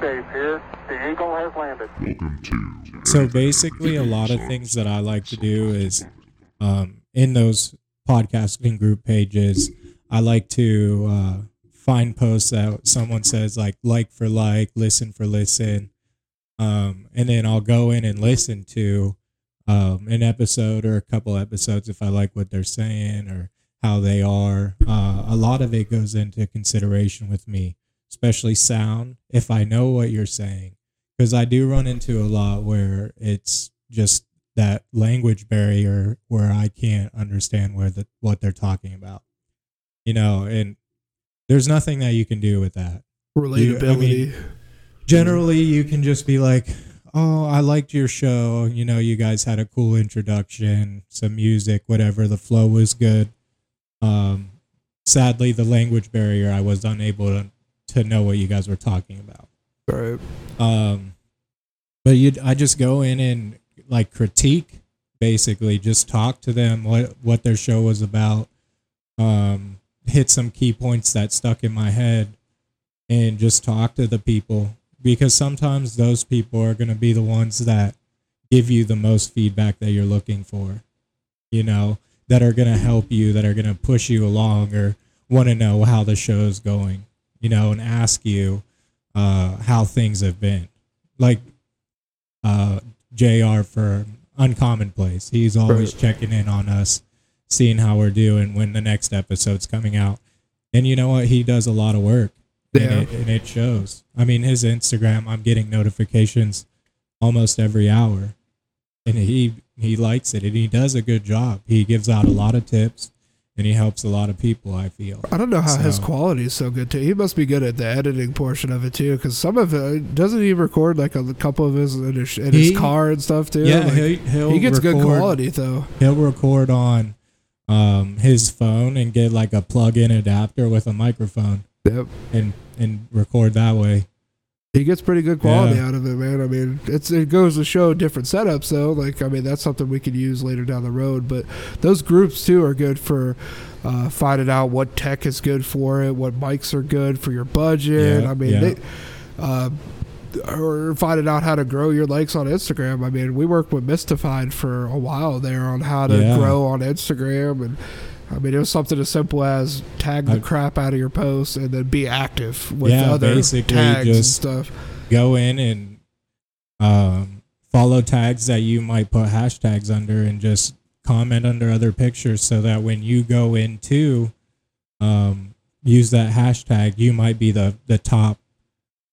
Base here. The Eagle has landed. So basically, a lot of things that I like to do is um, in those podcasting group pages, I like to uh, find posts that someone says like like for like, listen for listen, um, and then I'll go in and listen to um, an episode or a couple episodes if I like what they're saying or how they are. Uh, a lot of it goes into consideration with me, especially sound. If I know what you're saying because I do run into a lot where it's just that language barrier where I can't understand where the what they're talking about. You know, and there's nothing that you can do with that. relatability. Generally, you can just be like, "Oh, I liked your show. You know, you guys had a cool introduction, some music, whatever. The flow was good." Um, sadly, the language barrier, I was unable to, to know what you guys were talking about. right. Um, but you, I just go in and like critique, basically, just talk to them what what their show was about. Um, hit some key points that stuck in my head, and just talk to the people because sometimes those people are going to be the ones that give you the most feedback that you're looking for. You know, that are going to help you, that are going to push you along, or want to know how the show is going. You know, and ask you uh, how things have been. Like uh, Jr. for Uncommon Place, he's always Right. checking in on us, seeing how we're doing when the next episode's coming out. And you know what? He does a lot of work, Yeah. and, it, and it shows. I mean, his Instagram, I'm getting notifications almost every hour, and he he likes it, and he does a good job. He gives out a lot of tips, and he helps a lot of people. I feel. I don't know how his quality is so good too. He must be good at the editing portion of it too, because some of it doesn't he record like a couple of his in his, in He- his car and stuff too. Yeah, Like, he, he'll he gets good quality though. he'll record on um, his phone and get like a plug-in adapter with a microphone Yep. and and record that way. He gets pretty good quality Yeah. out of it, man. I mean, it's it goes to show different setups though. Like, I mean, that's something we could use later down the road. But those groups too are good for uh, finding out what tech is good for it, what mics are good for your budget. Yeah, I mean, yeah. they, uh, or finding out how to grow your likes on Instagram. I mean, we worked with Mystified for a while there on how to grow on Instagram and. I mean, it was something as simple as tag the I- crap out of your posts and then be active with Yeah, other basically tags and stuff. Go in and um, follow tags that you might put hashtags under and just comment under other pictures so that when you go into um, use that hashtag, you might be the the top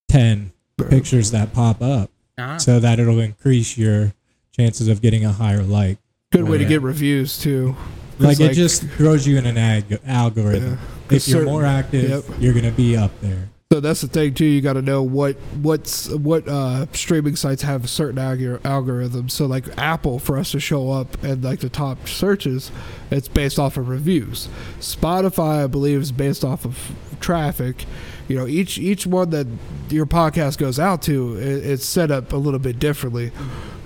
ten pictures that pop up, Ah. so that it'll increase your chances of getting a higher like. Good way to get reviews too. Like, it like- just throws you in an ag- algorithm. Yeah. If you're certain- more active, Yep. you're gonna be up there. So that's the thing too. You got to know what what's what uh, streaming sites have certain algor- algorithms. So like Apple, for us to show up in like the top searches, it's based off of reviews. Spotify, I believe, is based off of traffic. You know, each each one that your podcast goes out to, it, it's set up a little bit differently.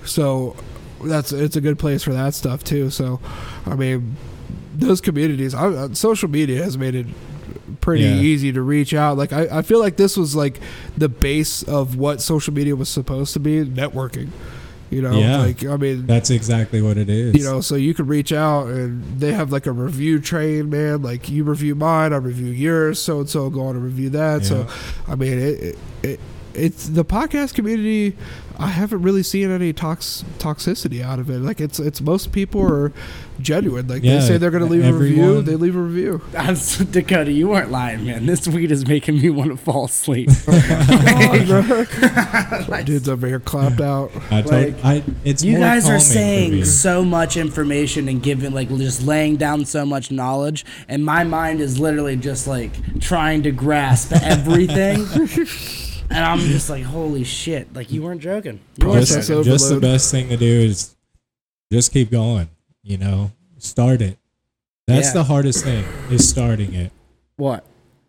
So that's it's a good place for that stuff too. So, I mean, those communities, I, uh, social media has made it pretty Yeah. easy to reach out. Like I, I feel like this was like the base of what social media was supposed to be, networking. You know, Yeah. like I mean, That's exactly what it is. you know, so you could reach out and they have like a review train, man. Like you review mine, I review yours, so and so go on and review that. So, I mean, it, it, it it's the podcast community. I haven't really seen any tox toxicity out of it. Like it's it's most people are genuine. Like Yeah, they say they're going to leave a review, they leave a review. That's, Dakota, you weren't lying, man. This weed is making me want to fall asleep. Oh Dude's over here clapped out. I told, like, I, it's you guys are saying so much information and giving like just laying down so much knowledge and my mind is literally just like trying to grasp everything and i'm just like holy shit like you weren't joking you weren't just, joking. just the best thing to do is just keep going. You know, start it. That's Yeah. the hardest thing is starting it. What?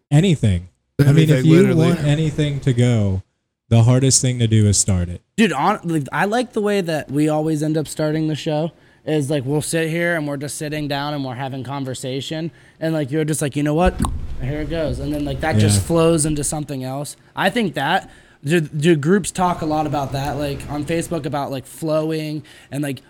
Anything. I mean, if you literally. want anything to go, the hardest thing to do is start it. Dude, on, like, I like the way that we always end up starting the show. Is like we'll sit here and we're just sitting down and we're having conversation, and like you're just like, you know what, here it goes, and then like that just flows into something else. I think that do, do groups talk a lot about that, like on Facebook about like flowing and like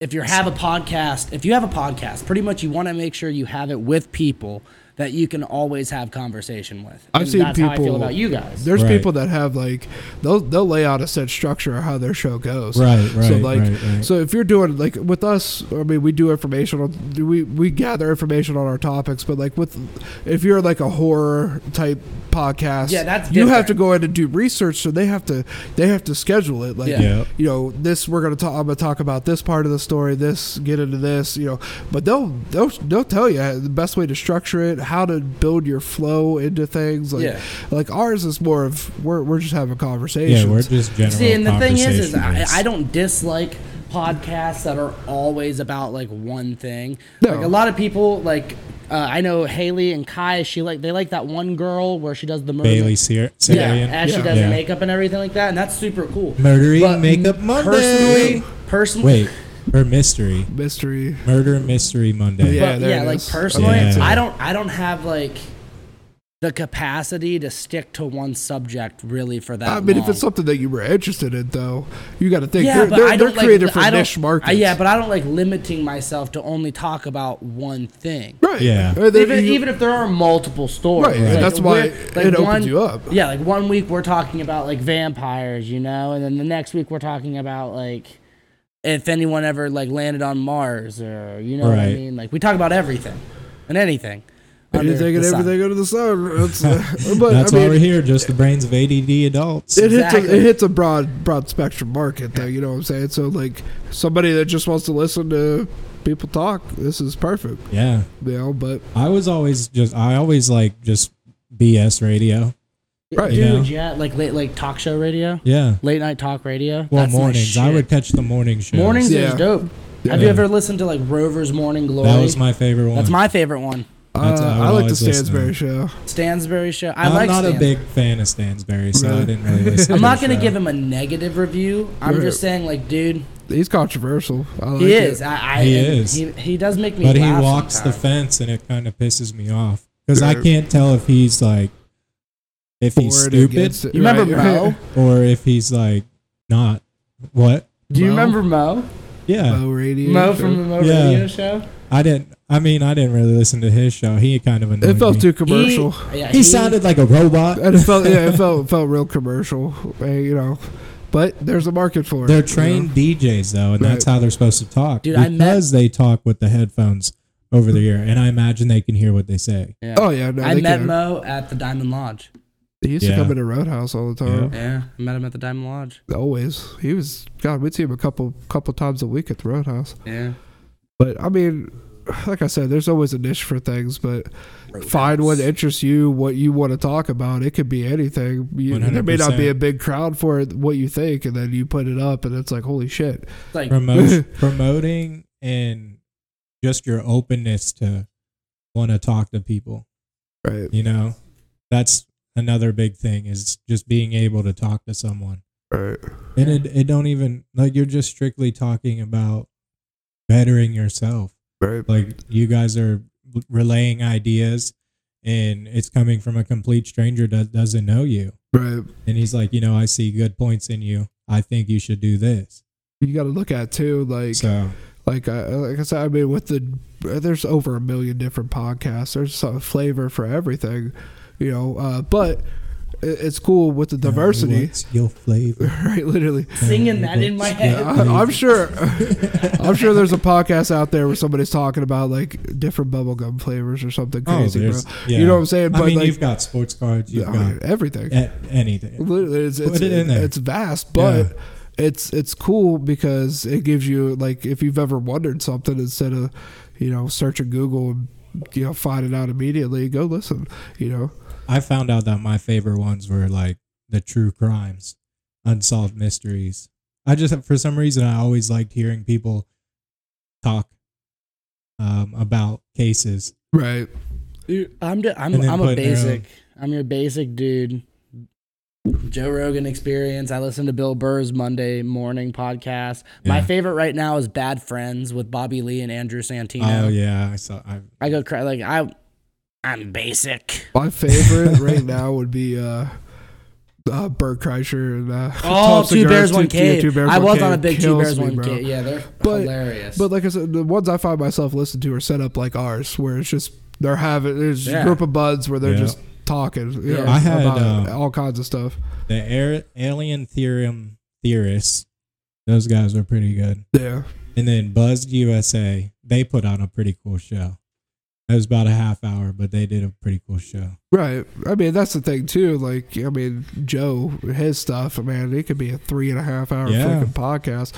if you have a podcast, if you have a podcast, pretty much you want to make sure you have it with people that you can always have conversation with. I've And seen that's people. how I feel about you guys. There's Right. people that have like they'll they'll lay out a set structure of how their show goes. Right, So right, like right, right. so if you're doing like with us, I mean we do information on we we gather information on our topics, but like with if you're like a horror type podcast, Yeah, that's you have to go in and do research. So they have to they have to schedule it. Like Yeah. Yeah. you know this we're gonna talk. I'm gonna talk about this part of the story. This get into this. You know, but they'll they'll they'll tell you the best way to structure it, how to build your flow into things. Like Yeah. like ours is more of we're we're just having conversations. Yeah, we're just general See, and the thing is, is I. I don't dislike podcasts that are always about like one thing. No. Like a lot of people, like uh, I know Haley and Kai, she like they like that one girl where she does the murder. Bailey Syr- Yeah, Sarian. as she does Yeah. makeup and everything like that, and that's super cool. Murdering But Makeup Monday. Personally, personally, Wait, or mystery. mystery. Murder Mystery Monday. Yeah, but yeah, like is. personally, Yeah. I don't, I don't have like the capacity to stick to one subject really for that. I mean, if it's something that you were interested in, though, you got to think yeah, they're, but they're, I they're don't like. created for I don't, niche markets. uh, yeah, but I don't like limiting myself to only talk about one thing. right, Yeah. Even, you- even if there are multiple stories, Right, and Like, that's why we're- it opens one- you up. Yeah, like one week we're talking about like vampires, you know, and then the next week we're talking about like if anyone ever like landed on Mars or you know what I Right. mean. Like we talk about everything and anything. under anything and the sun. everything under the sun. It's, uh, but That's I why mean, we're here, just the brains of ADD adults. it hits a, Exactly. it hits a broad broad spectrum market though you know what i'm saying so like somebody that just wants to listen to people talk this is perfect yeah. you know but I was always just, I always like just BS radio. Right. Dude, You know? yeah, like late like talk show radio, Yeah. late night talk radio. Well, That's mornings. I would catch the morning shows. Mornings Yeah. is dope. Have you ever listened to like Rover's Morning Glory? That was my favorite one. That's my favorite one. Uh, I i like the always listen stansberry show Stansbury show. I I'm like not a big fan of Stansberry, so I didn't really listen. I'm to not gonna show. give him a negative review. I'm Right. just saying, like, dude, he's controversial I like he it. is. I, I, He is. He, he does make me. But he laugh walks the fence, and it kind of pisses me off because I can't tell if he's like, if he's stupid it, You remember right? Mo? or if he's like not. What? Do you Mo? remember Mo? Yeah, Mo radio Mo show. from the Mo Yeah. Radio Show. I didn't. I mean, I didn't really listen to his show. He kind of annoyed it felt me. too commercial He, yeah, he sounded like a robot. and it felt yeah it felt felt real commercial uh, you know but there's a market for it They're you know? trained DJs though, and that's how they're supposed to talk Dude, I met- because they talk with the headphones over the ear, and I imagine they can hear what they say. Yeah. oh yeah no, I they met can. Mo at the Diamond Lodge. He used Yeah. to come into roadhouse all the time Yeah, I met him at the Diamond Lodge. always he was god we'd see him a couple couple times a week at the roadhouse Yeah. But I mean, like I said, there's always a niche for things. But find what interests you, what you want to talk about. It could be anything. You, there may not be a big crowd for it, what you think, and then you put it up, and it's like, holy shit. It's like Promotion, promoting, and just your openness to want to talk to people. Right, You know, that's another big thing is just being able to talk to someone. right, And it, it don't even like you're just strictly talking about bettering yourself. right. Like you guys are relaying ideas and it's coming from a complete stranger that doesn't know you. Right. And he's like, you know, I see good points in you. I think you should do this. You got to look at too, like, So like, I, like I said, I mean, with the there's over a million different podcasts. There's some flavor for everything, you know. Uh, but it's cool with the diversity, What's your flavor? right? Literally, singing that in my head. I, I'm sure. I'm sure there's a podcast out there where somebody's talking about like different bubblegum flavors or something Oh, crazy, bro. there's- yeah. You know what I'm saying? I But mean, like, you've got sports cards. You've I mean, got everything. a- anything. Literally, it's, Put it in there. it's vast, but Yeah. it's it's cool because it gives you like if you've ever wondered something instead of you know searching Google and you know find it out immediately, go listen. You know, I found out that my favorite ones were like the true crimes, unsolved mysteries. I just, for some reason, I always liked hearing people talk um, about cases. Right. I'm d- I'm I'm a basic. I'm your basic dude. Joe Rogan experience. I listen to Bill Burr's Monday morning podcast. My favorite right now is Bad Friends with Bobby Lee and Andrew Santino. Oh yeah, I saw. I, I go cry like I I'm basic. My favorite right now would be uh, uh, Bert Kreischer and uh, Oh, Tom two Segura. bears, one Two- yeah, cave. Two Bears, I was Cave on a big two bears, me, one bro. cave. Yeah, they're But- hilarious. But like I said, the ones I find myself listening to are set up like ours, where it's just they're having there's Yeah. a group of buds where they're Yeah. just talking, you know, I had, about uh, all kinds of stuff. the air, alien theorem theorists, those guys are pretty good. Yeah, And then Buzzed USA, they put on a pretty cool show. It was about a half hour, but they did a pretty cool show. right. I mean, that's the thing too. Like, I mean, Joe, his stuff, man, it could be a three and a half hour Yeah. freaking podcast.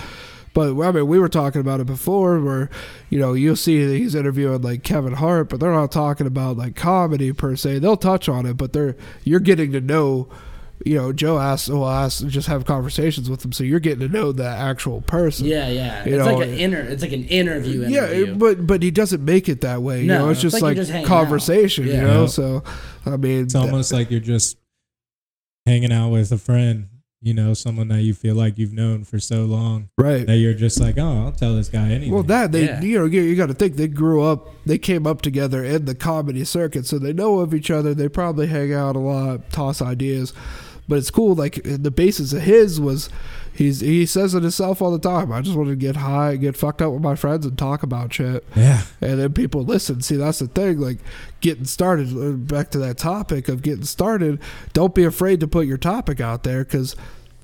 But I mean, we were talking about it before, where you know you'll see that he's interviewing like Kevin Hart, but they're not talking about like comedy per se. They'll touch on it, but they're you're getting to know. You know, Joe asks, well, asks, just have conversations with him, so you're getting to know the actual person. yeah, yeah. You it's know, like an inter it's like an interview Yeah, interview. it- but but he doesn't make it that way. You No, know, it's it's just like like, just conversation. out. You know, Yeah. so I mean, It's almost like you're just hanging out with a friend, you know, someone that you feel like you've known for so long right. that you're just like, oh, I'll tell this guy anything. Well, that they Yeah. you know you, you got to think they grew up, they came up together in the comedy circuit, so they know of each other. They probably hang out a lot, toss ideas, but it's cool. Like the basis of his was, he's he says it himself all the time. I just want to get high, get fucked up with my friends, and talk about shit. yeah. and then people listen. See, that's the thing. Like getting started. uh, Back to that topic of getting started. Don't be afraid to put your topic out there because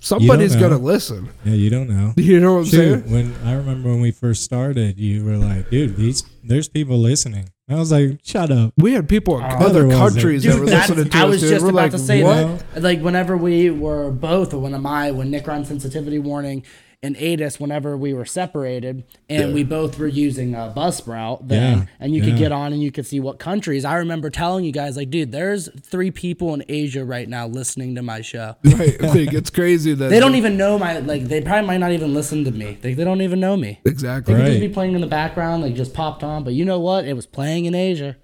somebody's gonna listen. Yeah, you don't know. You know what I'm Shoot, saying? when I remember when we first started, you were like, dude, these there's people listening. I was like, shut up. We had people in Oh. other There wasn't. countries that Dude, were that's, listening to I us. was dude. just We're about like, to say what? that. Like whenever we were both, or when am I, when Nick run sensitivity warning and Adis, whenever we were separated, and we both were using uh, Buzzsprout, then, Yeah, and you could get on and you could see what countries. I remember telling you guys, like, dude, there's three people in Asia right now listening to my show. Right. Like, it's crazy that They don't even know my like. They probably might not even listen to me. They, they don't even know me. exactly. They could just be playing in the background, like just popped on. But you know what? It was playing in Asia.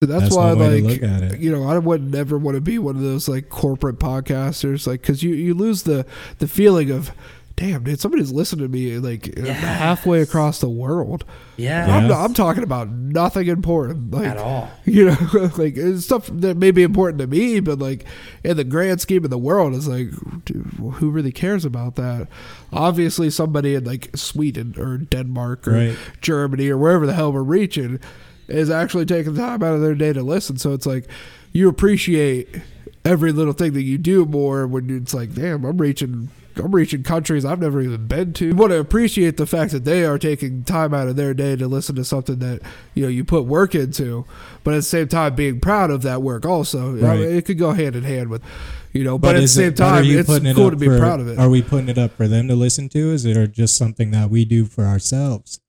That's, That's why, one like, look at it. you know, I would never want to be one of those like corporate podcasters, like, because you you lose the the feeling of, damn, dude, somebody's listening to me like uh, halfway across the world. Yeah, Yeah. I'm, I'm talking about nothing important, like at all. you know, like it's stuff that may be important to me, but like in the grand scheme of the world, it's like, dude, who really cares about that? Obviously, somebody in like Sweden or Denmark or Right. Germany or wherever the hell we're reaching is actually taking time out of their day to listen. So it's like you appreciate every little thing that you do more when it's like, damn, I'm reaching. I'm reaching countries I've never even been to. You want to appreciate the fact that they are taking time out of their day to listen to something that you know you put work into, but at the same time being proud of that work. Also, I mean, Right. it could go hand in hand with, you know. But, at the same it- time, it's it cool to be for- proud of it. Are we putting it up for them to listen to? Is it or just something that we do for ourselves?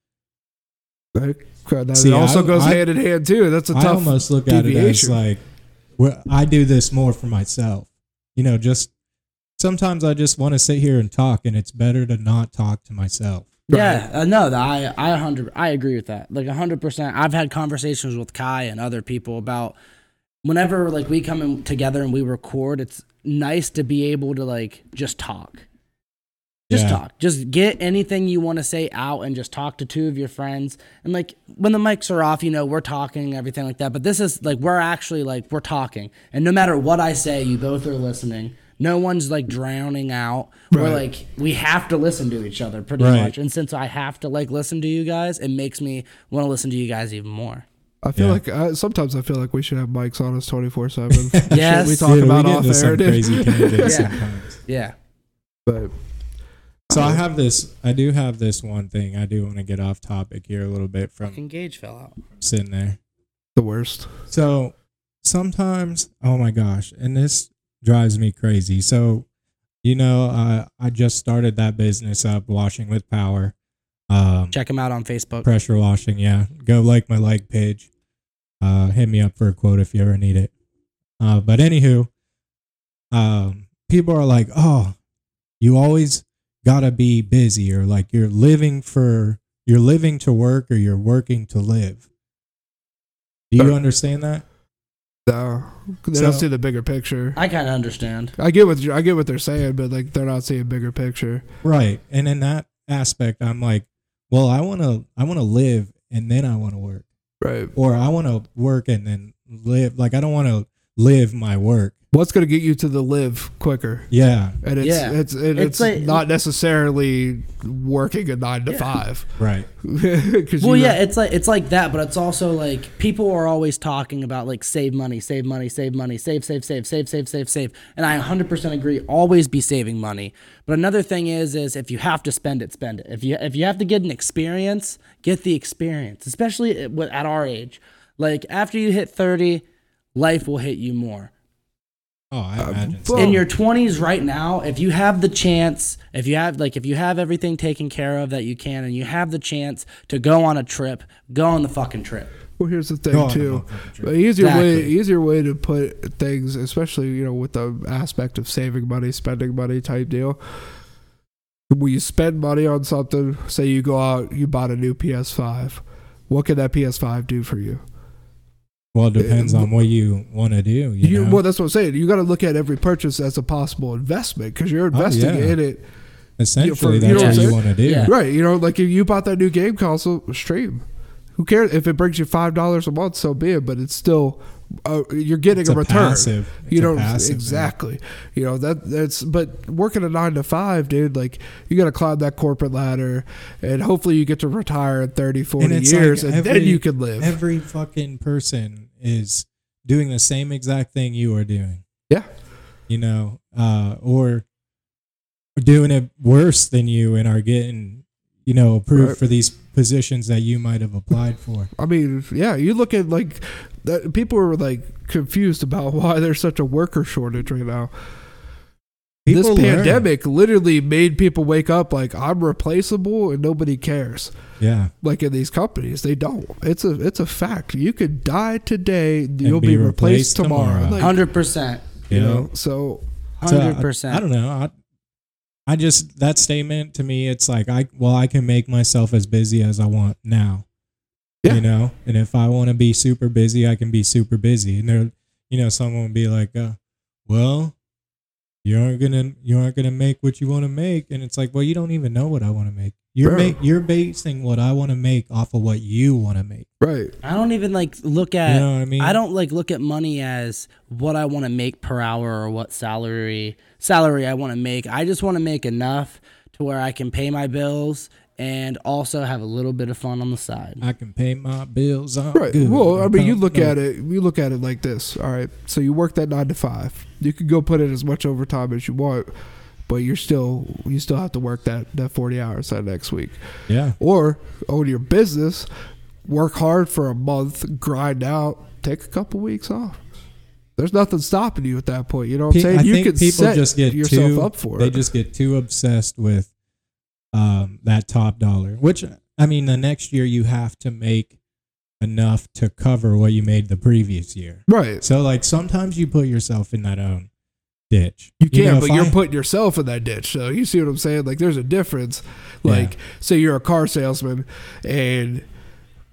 Like, that See, also I- goes I- hand in hand too. That's a I tough. almost look at it as like, well, I do this more for myself. You know, just sometimes I just want to sit here and talk, and it's better to not talk to myself. Yeah, uh, no, I I hundred I agree with that. Like hundred percent. I've had conversations with Kai and other people about whenever like we come in together and we record. It's nice to be able to like just talk, just Yeah. talk, just get anything you want to say out and just talk to two of your friends. And like when the mics are off, you know we're talking everything like that. But this is like we're actually like we're talking, and no matter what I say, you both are listening. No one's like drowning out. We're like we have to listen to each other pretty Right. much. And since I have to like listen to you guys, it makes me want to listen to you guys even more. I feel Yeah. like I, sometimes I feel like we should have mics on us twenty four seven. Yes. we talk Dude, about we off into air, some dude. crazy tangents Yeah. sometimes. Yeah. But So I have this. I do have this one thing. I do want to get off topic here a little bit from Fucking gauge fell out. sitting there. the worst. So sometimes, oh my gosh, and this drives me crazy. So, you know, uh, I just started that business up, washing with power, um, Check him out on Facebook. pressure washing. Yeah, go like my like page. Uh, hit me up for a quote if you ever need it. Uh, but anywho, um, people are like, oh, you always gotta be busy, or like you're living for you're living to work or you're working to live. Do you understand that? No, they don't So- see the bigger picture. I kind of understand. I get what you- I get what they're saying, but like they're not seeing bigger picture. Right. And in that aspect, I'm like, well, I want to I want to live and then I want to work. Right. Or I want to work and then live. Like I don't want to live my work. What's going to get you to the live quicker? Yeah. And it's Yeah. it's and It's it's, like- not necessarily working a nine to Yeah. five. right? Well, yeah, it's like it's like that, but it's also like people are always talking about like save money, save money, save money, save, save, save, save, save, save, save. And I 100% agree. Always be saving money. But another thing is, is if you have to spend it, spend it. If you if you have to get an experience, get the experience. Especially at at our age, like after you hit 30, life will hit you more Oh, I uh, imagine. so. in your 20s right now if you have the chance if you have like if you have everything taken care of that you can and you have the chance to go on a trip go on the fucking trip Well, here's the thing Go on, too. go on, go on. An easier way, easier way to put things, especially you know with the aspect of saving money, spending money type deal. When you spend money on something, say you go out, you bought a new PS5. What can that PS5 do for you? Well, it depends on what you want to do. You, You, know? well, that's what I'm saying. You got to look at every purchase as a possible investment because you're oh, investing Oh, yeah. in it, Essentially, you know that's what what you want to do. Yeah. right? You know, like if you bought that new game console, stream. Who cares if it brings you five dollars a month? So be it. But it's still uh, you're getting a a return. passive. It's you know exactly. You know that that's but working a nine to five, dude. Like you got to climb that corporate ladder, and hopefully you get to retire at 30, 40 And years, like and then you can live. Every fucking person is doing the same exact thing you are doing. Yeah. You know, uh, or doing it worse than you and are getting, you know, approved Right. for these positions that you might have applied for. I mean, yeah, you look at like that. People are like confused about why there's such a worker shortage right now. People this learn. pandemic literally made people wake up like I'm replaceable and nobody cares. Yeah. Like in these companies, they don't. It's a it's a fact. You could die today, you'll be be, replaced, replaced tomorrow. tomorrow. Like, 100% you Yeah. know, so So, I- 100% I, don't know. I, I just that statement to me, it's like I well, I can make myself as busy as I want now. Yeah. You know, and if I want to be super busy, I can be super busy. And there, you know, someone would be like, uh, "Well, you aren't gonna you aren't gonna make what you want to make," and it's like, well, you don't even know what I want to make. You're Bro. make you're basing what I want to make off of what you want to make. right. I don't even like look at. You know what I mean? I don't like look at money as what I want to make per hour or what salary salary I want to make. I just want to make enough to where I can pay my bills and also have a little bit of fun on the side. I can pay my bills. I'm Right. good. Well, I mean, you look no. at it. You look at it like this. All right. So you work that nine to five. You can go put in as much overtime as you want, but you're still you still have to work that that forty hours that next week. Yeah. Or own your business, work hard for a month, grind out, take a couple weeks off. There's nothing stopping you at that point. You know what I'm saying? I you think can people set just get yourself too, up for they it. just get too obsessed with um, that top dollar. Which I mean, the next year you have to make enough to cover what you made the previous year. right. So like sometimes you put yourself in that own ditch. You can, know, but you're I- putting yourself in that ditch. So you see what I'm saying? Like, there's a difference. Like, say you're a car salesman and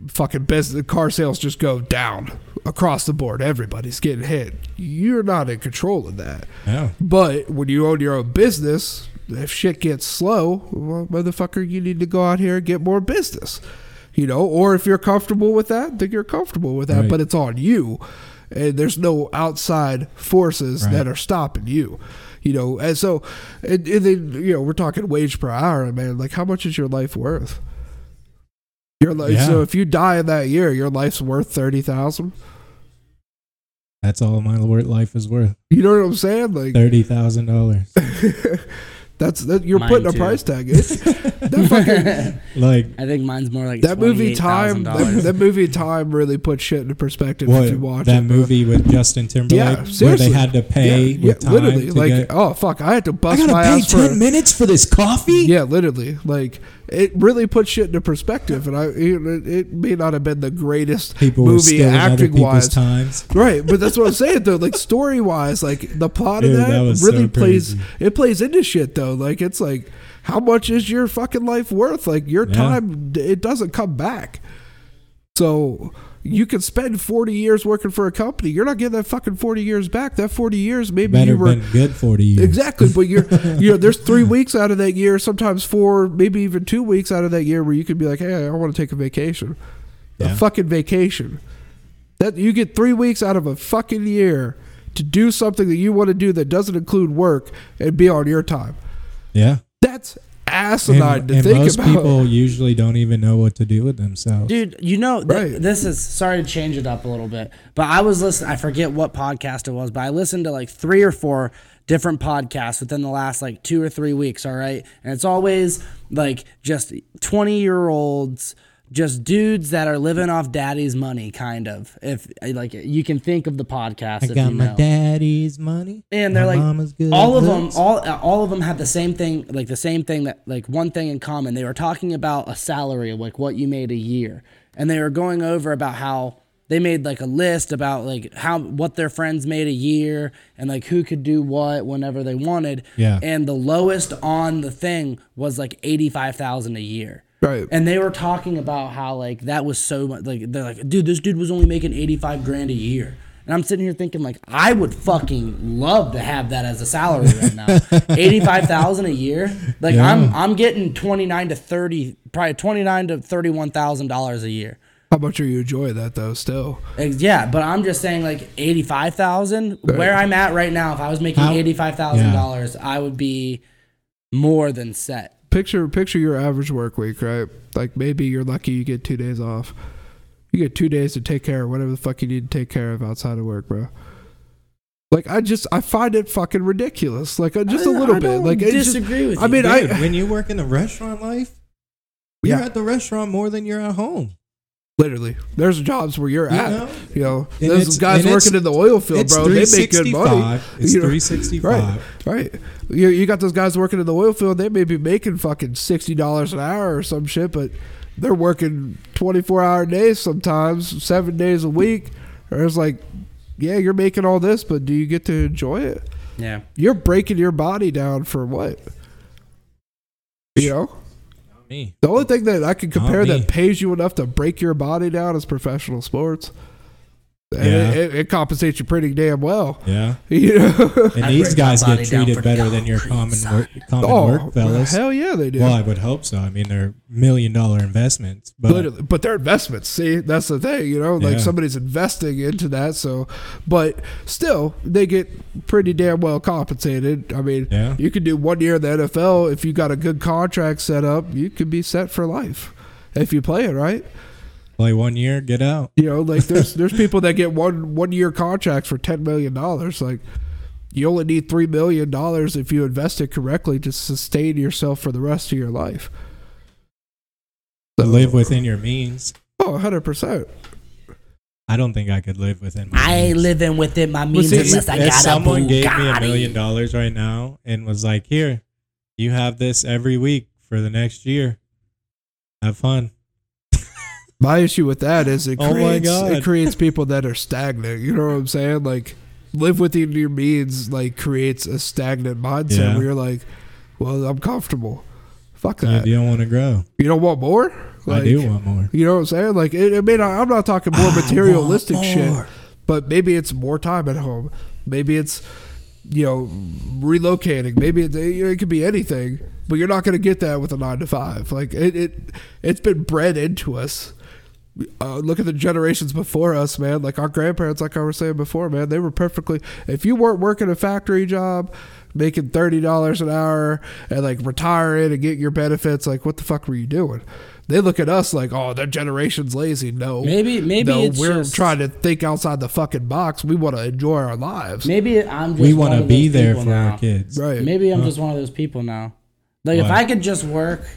fucking business the car sales just go down across the board. Everybody's getting hit. You're not in control of that. No. But when you own your own business, if shit gets slow, well, motherfucker, you need to go out here and get more business. You know, or if you're comfortable with that, then you're comfortable with that. Right. But it's on you, and there's no outside forces Right. that are stopping you. You know, and so, and, and then you know, we're talking wage per hour, man. Like, how much is your life worth? Your life. Yeah. So if you die in that year, your life's worth thirty thousand. That's all my life is worth. You know what I'm saying? Like, Thirty thousand dollars. that's that. You're Mine putting a too. price tag. It, eh? that fucking Like I think mine's more like that movie time that, that movie time really put shit into perspective what if you watch that it, bro. movie with Justin Timberlake, Yeah, where seriously. they had to pay yeah, with yeah, time literally to like get. oh fuck I had to bust I bust gotta my pay ass for ten minutes for this coffee. yeah literally like it really put shit into perspective and I it, it may not have been the greatest People movie acting wise times. right but that's what I'm saying though like story wise like the plot Dude, of that, that really so plays it plays into shit though like it's like how much is your fucking life worth? Like your Yeah. time, it doesn't come back. So you can spend 40 years working for a company. You're not getting that fucking 40 years back. That 40 years, maybe Better you were good forty years. exactly, but you're you know there's three weeks out of that year, sometimes four, maybe even two weeks out of that year where you could be like, hey, I want to take a vacation, a fucking vacation. That you get three weeks out of a fucking year to do something that you want to do that doesn't include work and be on your time. Yeah. That's asinine And, to and think most about. people usually don't even know what to do with themselves. Dude, you know, th- Right. this is sorry to change it up a little bit, but I was listening. I forget what podcast it was, but I listened to like three or four different podcasts within the last like two or three weeks. All right, and it's always like just twenty year olds, just dudes that are living off daddy's money, kind of. If like you can think of the podcast, I if got you my daddy's money. And they're like all of them, all all of them have the same thing, like the same thing that like one thing in common. They were talking about a salary, like what you made a year, and they were going over about how they made like a list about like how what their friends made a year and like who could do what whenever they wanted. Yeah. And the lowest on the thing was like eighty five thousand a year. Right. And they were talking about how like that was so much like they're like, dude, this dude was only making eighty five grand a year. And I'm sitting here thinking like I would fucking love to have that as a salary right now. eighty five thousand a year. Like Yeah. I'm I'm getting twenty nine to thirty probably twenty nine to thirty one thousand dollars a year. How much are you enjoying that though? Still, Yeah, but I'm just saying like eighty five thousand. Where I'm at right now, if I was making eighty five thousand dollars, I would be more than set. Picture picture your average work week, right? Like maybe you're lucky you get two days off. You get two days to take care of whatever the fuck you need to take care of outside of work, bro. Like I just I find it fucking ridiculous. Like uh, just a I- little I bit. don't Like it's just- disagree with I you. mean, Dude, I when you work in the restaurant life, you're Yeah. at the restaurant more than you're at home. Literally there's jobs where you're You at. know? You know, And those guys working in the oil field, bro. They make good money. It's You know, 365. Right, right. You, you got those guys working in the oil field. They may be making fucking sixty dollars an hour or some shit, but they're working twenty four hour days sometimes, seven days a week. Or it's like, yeah, you're making all this, but do you get to enjoy it? yeah. You're breaking your body down for what? You know, Not me. the only thing that I can compare that pays you enough to break your body down is professional sports. And Yeah. it, it, it compensates you pretty damn well. Yeah. You know? And these guys get treated better Dollar than your common side. work, common oh, work fellas. hell yeah, they do. Well, I would hope so. I mean, they're million dollar investments, but Literally, but they're investments. See, that's the thing, you know, like Yeah. somebody's investing into that. So, but still, they get pretty damn well compensated. I mean, Yeah. you could do one year in the NFL if you got a good contract set up. You could be set for life if you play it right. Play one year, get out. You know, like there's there's people that get one one year contracts for ten million dollars. Like you only need three million dollars if you invest it correctly to sustain yourself for the rest of your life. To live within your means. Oh, 100 percent. I don't think I could live within. My I ain't means. living within my means see, unless I if got a someone Bugatti. gave me a million dollars right now and was like, "Here, you have this every week for the next year. Have fun." My issue with that is it Oh creates it creates people that are stagnant. You know what I'm saying? Like live within your means like creates a stagnant mindset Yeah. where you're like, well, I'm comfortable. Fuck that. you don't want to grow. You don't want more? Like, I do want more. You know what I'm saying? Like, it, I mean, I- I'm not talking more materialistic more. shit, but maybe it's more time at home. Maybe it's, you know, relocating. Maybe it, it could be anything, but you're not going to get that with a nine to five. Like, it, it it's been bred into us. Uh, look at the generations before us, man. Like our grandparents, like I was saying before, man, they were perfectly. If you weren't working a factory job, making thirty dollars an hour, and like retiring and getting your benefits, like what the fuck were you doing? They look at us like, oh, that generation's lazy. No, Maybe- maybe no, it's we're just- trying to think outside the fucking box. We want to enjoy our lives, Maybe I'm just We want want to to be there for now. our kids. right? Maybe I'm just one of those people now. Like if I could just work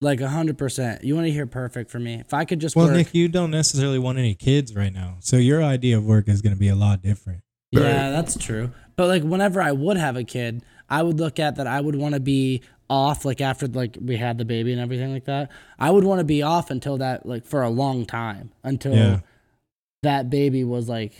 like hundred percent. You want to hear perfect for me? If I could just Well, work, Nick, you don't necessarily want any kids right now, so your idea of work is going to be a lot different. yeah, that's true. But like whenever I would have a kid, I would look at that. I would want to be off like after like we had the baby and everything like that. I would want to be off until that like for a long time until Yeah. that baby was like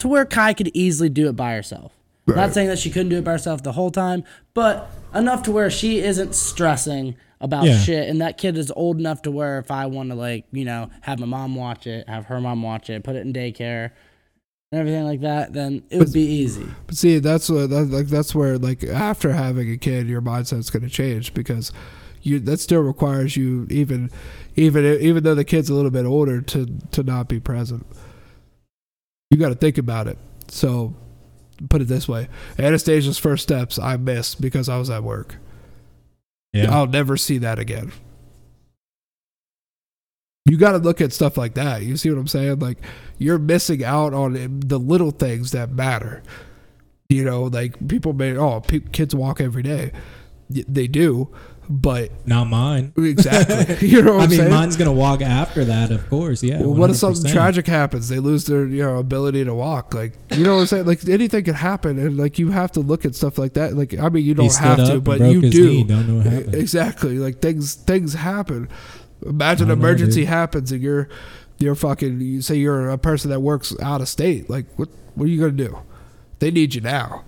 to where Kai could easily do it by herself. Right. Not saying that she couldn't do it by herself the whole time, but enough to where she isn't stressing about Yeah. shit. And that kid is old enough to where if I want to, like, you know, have my mom watch it, have her mom watch it, put it in daycare, and everything like that, then it would be easy. But see, that's what that, like that's where like after having a kid, your mindset's going to change because you that still requires you even even even though the kid's a little bit older to to not be present. You got to think about it. So, put it this way: Anastasia's first steps I missed because I was at work. Yeah. I'll never see that again. You got to look at stuff like that. You see what I'm saying? Like you're missing out on the little things that matter. You know, like people may oh, pe- kids walk every day. They do, but Not mine. exactly. you know what I I'm mean, saying? mine's gonna walk after that, of course. Yeah. Well, what if something tragic happens? They lose their you know ability to walk. Like you know what I'm saying? Like anything could happen, and like you have to look at stuff like that. Like I mean, you don't have to, but you do. knee. Don't know what happened. Exactly. Like things things happen. Imagine an emergency dude. happens and you're you're fucking you say you're a person that works out of state. Like what what are you gonna do? They need you now.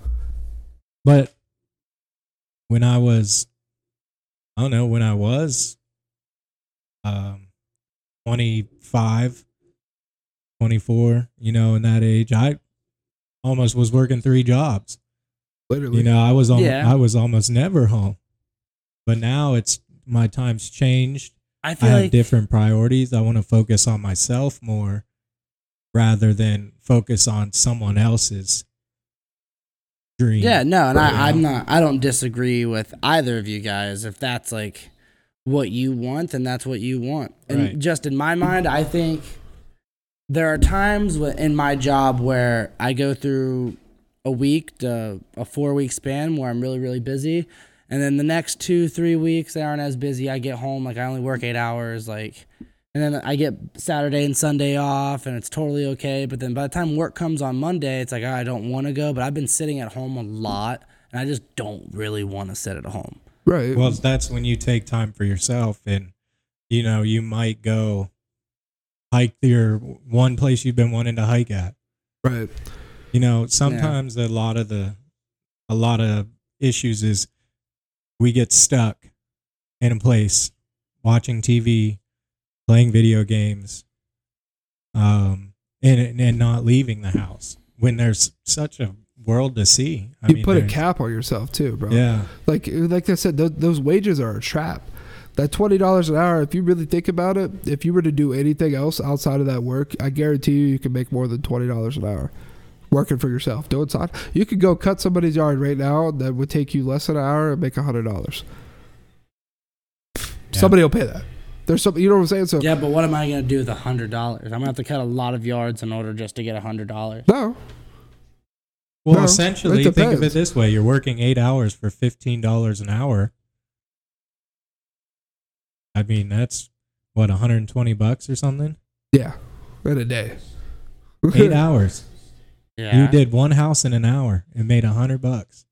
But when I was, I don't know, when I was um, 25, 24, you know, in that age, I almost was working three jobs. Literally. You know, I was almost, Yeah. I was almost never home. But now it's my time's changed. I I have like different priorities. I want to focus on myself more rather than focus on someone else's dream. Yeah, no, and you I, I'm not. I don't disagree with either of you guys. If that's like what you want, then that's what you want. And Right. just in my mind, I think there are times in my job where I go through a week, to a four week span where I'm really, really busy. And then the next two, three weeks, they aren't as busy. I get home, like I only work eight hours, like, and then I get Saturday and Sunday off, and it's totally okay. But then by the time work comes on Monday, it's like "Oh, I don't want to go, but I've been sitting at home a lot, and I just don't really want to sit at home. right. Well, that's when you take time for yourself, and you know you might go hike your one place you've been wanting to hike at. right. You know, sometimes a lot of the a lot of issues is we get stuck in a place watching TV, playing video games, um, and and not leaving the house when there's such a world to see. I you mean, put a cap on yourself too, bro. Yeah, Like like I said, those, those wages are a trap. That twenty dollars an hour, if you really think about it, if you were to do anything else outside of that work, I guarantee you, you can make more than twenty dollars an hour working for yourself. Doing side, you could go cut somebody's yard right now that would take you less than an hour and make a hundred dollars. Yeah. Somebody will pay that. There's something you know what I'm saying? So Yeah, but what am I gonna do with a hundred dollars? I'm gonna have to cut a lot of yards in order just to get a hundred dollars. no, Well, No, essentially, think of it this way: you're working eight hours for fifteen dollars an hour. I mean, that's what 120 bucks or something. yeah, in a day. Eight hours. Yeah. You did one house in an hour and made a hundred bucks.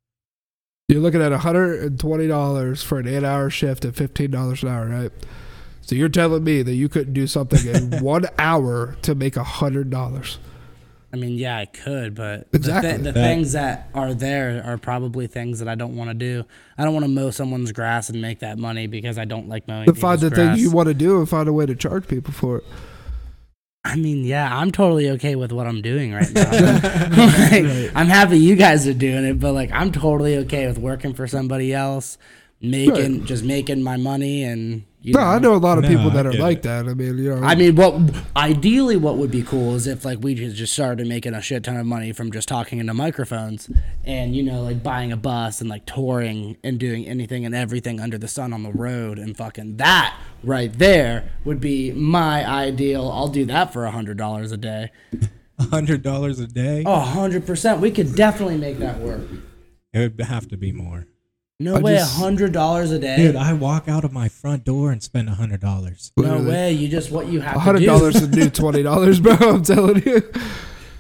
You're looking at hundred and twenty dollars for an eight-hour shift at fifteen dollars an hour, right? So you're telling me that you couldn't do something in one hour to make a hundred dollars? I mean, yeah, I could, but Exactly. the, thi- the That- things that are there are probably things that I don't want to do. I don't want to mow someone's grass and make that money because I don't like mowing. To find the people's grass. thing you want to do and find a way to charge people for it. I mean, yeah, I'm totally okay with what I'm doing right now. Like, I'm happy you guys are doing it, but like, I'm totally okay with working for somebody else, making Right. just making my money and. You No, I know a lot of No, people I that are like it. that. I mean, you know, I mean, what ideally what would be cool is if like we just just started making a shit ton of money from just talking into microphones, and you know, like buying a bus and like touring and doing anything and everything under the sun on the road and fucking that right there would be my ideal. I'll do that for a hundred dollars a day. A hundred dollars a day. Oh, hundred percent. We could definitely make that work. It would have to be more. No I way, a just- hundred dollars a day. Dude, I walk out of my front door and spend a hundred dollars. no literally. way. You just what you have a to hundred do. dollars to do twenty dollars, bro. I'm telling you.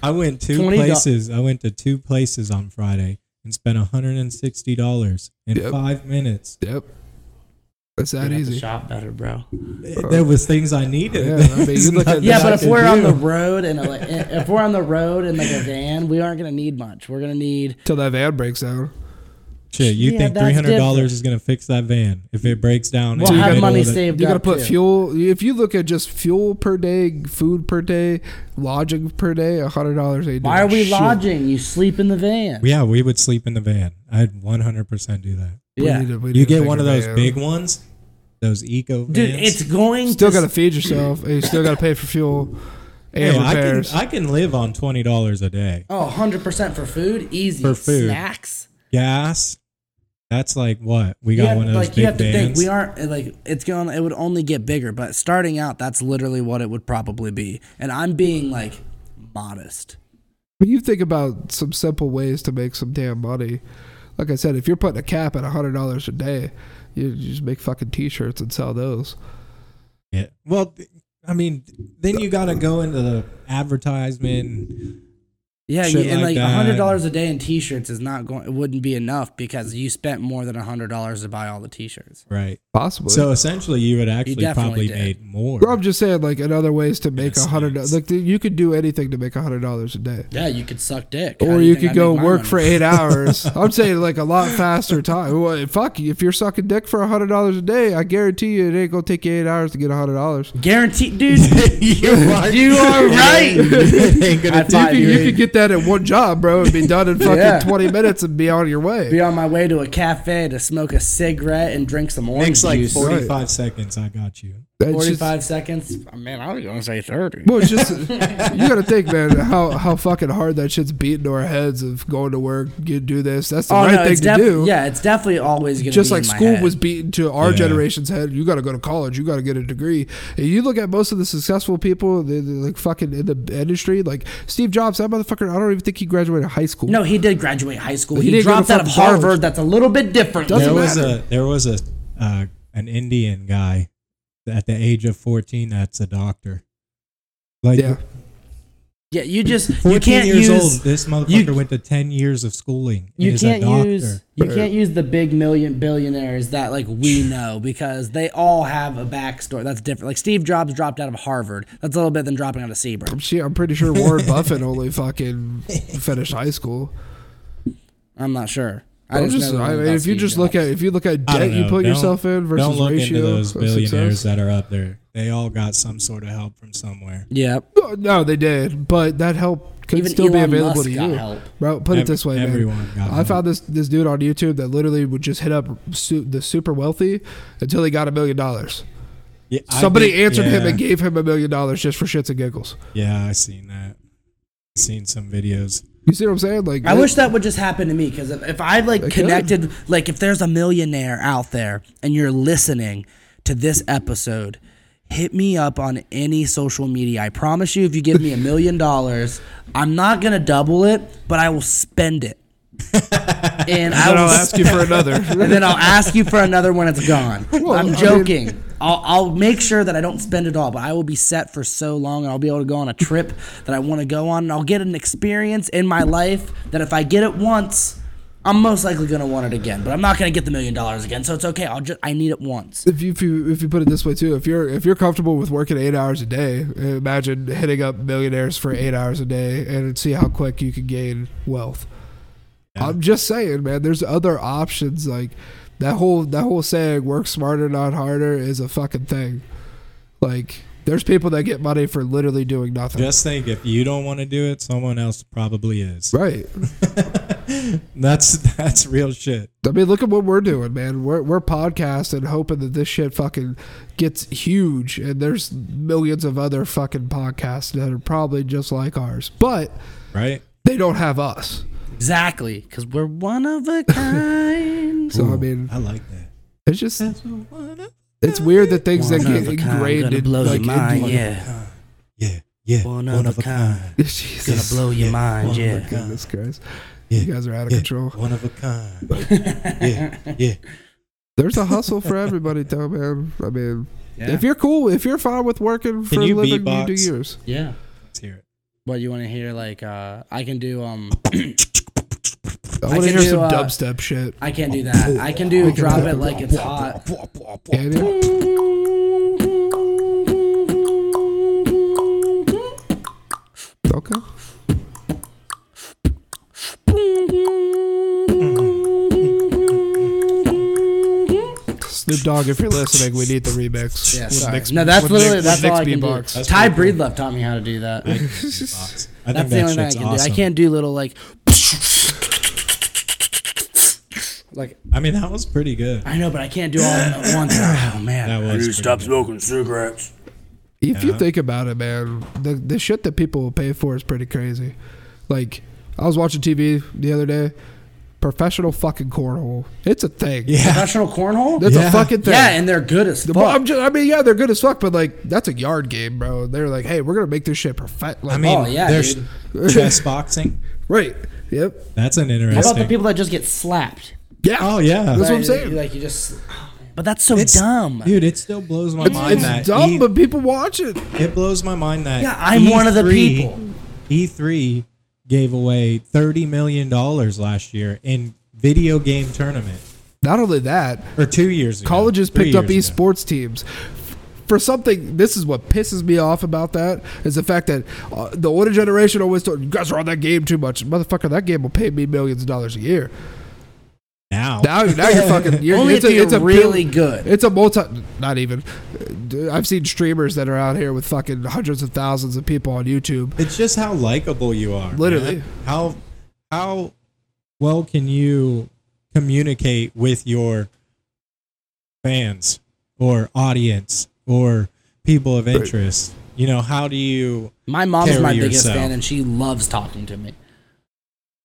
I went two $20 places. I went to two places on Friday and spent hundred and sixty dollars in Yep. five minutes. Yep. It's that You have to easy. shop better, bro. There was things I needed. Yeah, I mean, you look at- Yeah, I but if could we're on the road and like, if we're on the road in like a van, we aren't gonna need much. We're gonna need Till that van breaks down. Shit, you Yeah, think three hundred dollars is gonna fix that van if it breaks down? we'll in the have money saved. You got to put too. fuel. If you look at just fuel per day, food per day, lodging per day, a hundred dollars ain't. Why are we shit. lodging? You sleep in the van. Yeah, we would sleep in the van. I'd one hundred percent do that. We yeah, need a- we You need get one of those van. big ones, those eco vans. dude, it's going. Still to got to feed yourself. and you still got to pay for fuel and Hey, I can. I can live on twenty dollars a day. Oh, 100 percent for food, easy. For food. snacks. Gas, that's like what we got Yeah, one of those like you big have to think, we aren't eh, like it's going. It would only get bigger, but starting out, that's literally what it would probably be. And I'm being like modest. But you think about some simple ways to make some damn money. Like I said, if you're putting a cap at hundred dollars a day, you, you just make fucking t-shirts and sell those. yeah. Well, I mean, then you got to go into the advertisement. Yeah, Shit and like like a hundred dollars a day in T-shirts is not going. It wouldn't be enough because you spent more than a hundred dollars to buy all the T-shirts. Right. Possibly. So essentially, you would actually definitely probably did. made more. Well, I'm just saying, like, in other ways to make a a hundred. sense. Like, you could do anything to make a hundred dollars a day. Yeah, you could suck dick. How Or do you could go work money? for eight hours. I'm saying like a lot faster time. Well, fuck. If you're sucking dick for a hundred dollars a day, I guarantee you it ain't gonna take you eight hours to get a hundred dollars. Guaranteed, dude. you are, you are right. it ain't gonna High take You you could get that in one job, bro, and be done in fucking Yeah. 20 minutes and be on your way. Be on my way to a cafe to smoke a cigarette and drink some orange Takes like juice. 45 seconds. I got you. It's just- Forty-five seconds. Man, I was gonna say thirty. well, it's just you got to think, man, how how fucking hard that shit's beating to our heads of going to work, you do this. That's the oh right no, thing to def- do. yeah, it's definitely always gonna just be like in my school head. was beaten to our Yeah. generation's head. You got to go to college. You got to get a degree. And you look at most of the successful people, they like fucking in the industry, like Steve Jobs. That motherfucker. I don't even think he graduated high school. No, he did graduate high school. He He, didn't go to dropped out of fucking college. Harvard. That's a little bit different. Doesn't there was matter. a there was a uh, an Indian guy at the age of 14 that's a doctor. Like Yeah. Yeah, you just 14 you can't years use old. This motherfucker you- went to 10 years of schooling. and you is can't a doctor. use you can't use the big million billionaires that like we know because they all have a backstory that's different. Like Steve Jobs dropped out of Harvard. That's a little bit than dropping out of Sebring. I'm, I'm pretty sure Warren Buffett only fucking finished high school. I'm not sure. I I'm just, just, I mean, if you just look at if you look at debt you put Don't- yourself in versus Don't look ratio into those billionaires success. that are up there. They all got some sort of help from somewhere. yeah, No, they did, but that help could Even still be Elon available Musk to got you, help. bro. Put it this way, man. everyone got I help. found this this dude on YouTube that literally would just hit up su- the super wealthy until he got a million dollars. Yeah, Somebody did- answered him and gave him a million dollars just for shits and giggles. Yeah, I seen that. Seen some videos. You see what I'm saying? Like, I that- wish that would just happen to me because if, if I like It could. connected, like if there's a millionaire out there and you're listening to this episode, hit me up on any social media. I promise you, if you give me a million dollars, I'm not gonna double it, but I will spend it. and I will, I'll ask you for another. and then I'll ask you for another when it's gone. Well, I I'm mean- joking. I'll, I'll make sure that I don't spend it all, but I will be set for so long and I'll be able to go on a trip that I want to go on and I'll get an experience in my life that if I get it once, I'm most likely going to want it again. But I'm not going to get the million dollars again, so it's okay. I'll just I need it once. if you, if you if you put it this way too, if you're if you're comfortable with working eight hours a day, imagine hitting up millionaires for eight hours a day and see how quick you can gain wealth. Yeah. I'm just saying, man. There's other options. Like that whole that whole saying "work smarter, not harder" is a fucking thing. Like there's people that get money for literally doing nothing. Just think, if you don't want to do it, someone else probably is. right. That's that's real shit. I mean, look at what we're doing, man. We're we're podcasting, hoping that this shit fucking gets huge, and there's millions of other fucking podcasts that are probably just like ours, but Right? they don't have us. Exactly, because we're one of a kind. So I mean, I like that. it's just it's weird that things that get of a kind, ingrained in like your mind, into yeah. Yeah, yeah. One of a kind. Jesus. Gonna blow your mind, one yeah. kind. Goodness Christ. Yeah, You guys are out of yeah, control. One of a kind. yeah, yeah. There's a hustle for everybody, though, man. I mean, Yeah. if you're cool, if you're fine with working for a you living, you do beatbox? yours. yeah. Let's hear it. What you want to hear? Like, uh, I can do um. I I want to can hear do, some uh, dubstep shit. I can't do that. I can do drop it like it's hot. Can you? Okay. Snoop Dogg, if you're listening, we need the remix. Yeah, sorry. Nick's- no, that's literally Nick- that's with all I can beatbox. do. Ty Breedlove taught me how to do that. I think That's that the only thing I shit's can do. awesome. I can't do little like like I mean, that was pretty good. I know, but I can't do all at once. Oh man. That was pretty good. smoking cigarettes. If you think about it, man, the the shit that people will pay for is pretty crazy. Like, I was watching TV the other day. Professional fucking cornhole. It's a thing. Yeah. Professional cornhole? It's Yeah. a fucking thing. Yeah, and they're good as fuck. Well, I'm just, I mean, yeah, they're good as fuck, but like, that's a yard game, bro. They're like, hey, we're gonna make this shit perfect. Like, I mean, Oh, yeah, there's dude. chess boxing. right? Yep. That's an interesting. How about the people that just get slapped? Yeah. Oh yeah, That's what I'm Like, saying. Like you just. But that's so It's- dumb. dude. It still blows my It's, mind it's that dumb, E- but people watch it. it blows my mind that Yeah, I'm one of the people. E3 gave away thirty million dollars last year in video game tournament, Not only that, or two years ago. colleges three picked up years ago. esports teams for something. This is what pisses me off about that is the fact that uh, the older generation always told you guys are on that game too much, motherfucker. That game will pay me millions of dollars a year. Now, Now, now you're fucking. You're, Only it's if a, you're it's a really bill- good. It's a multi. Not even. Uh, I've seen streamers that are out here with fucking hundreds of thousands of people on YouTube. it's just how likable you are. Literally. man. how how well can you communicate with your fans or audience or people of interest? You know, how do you? My mom's Carry my biggest yourself. fan, and she loves talking to me.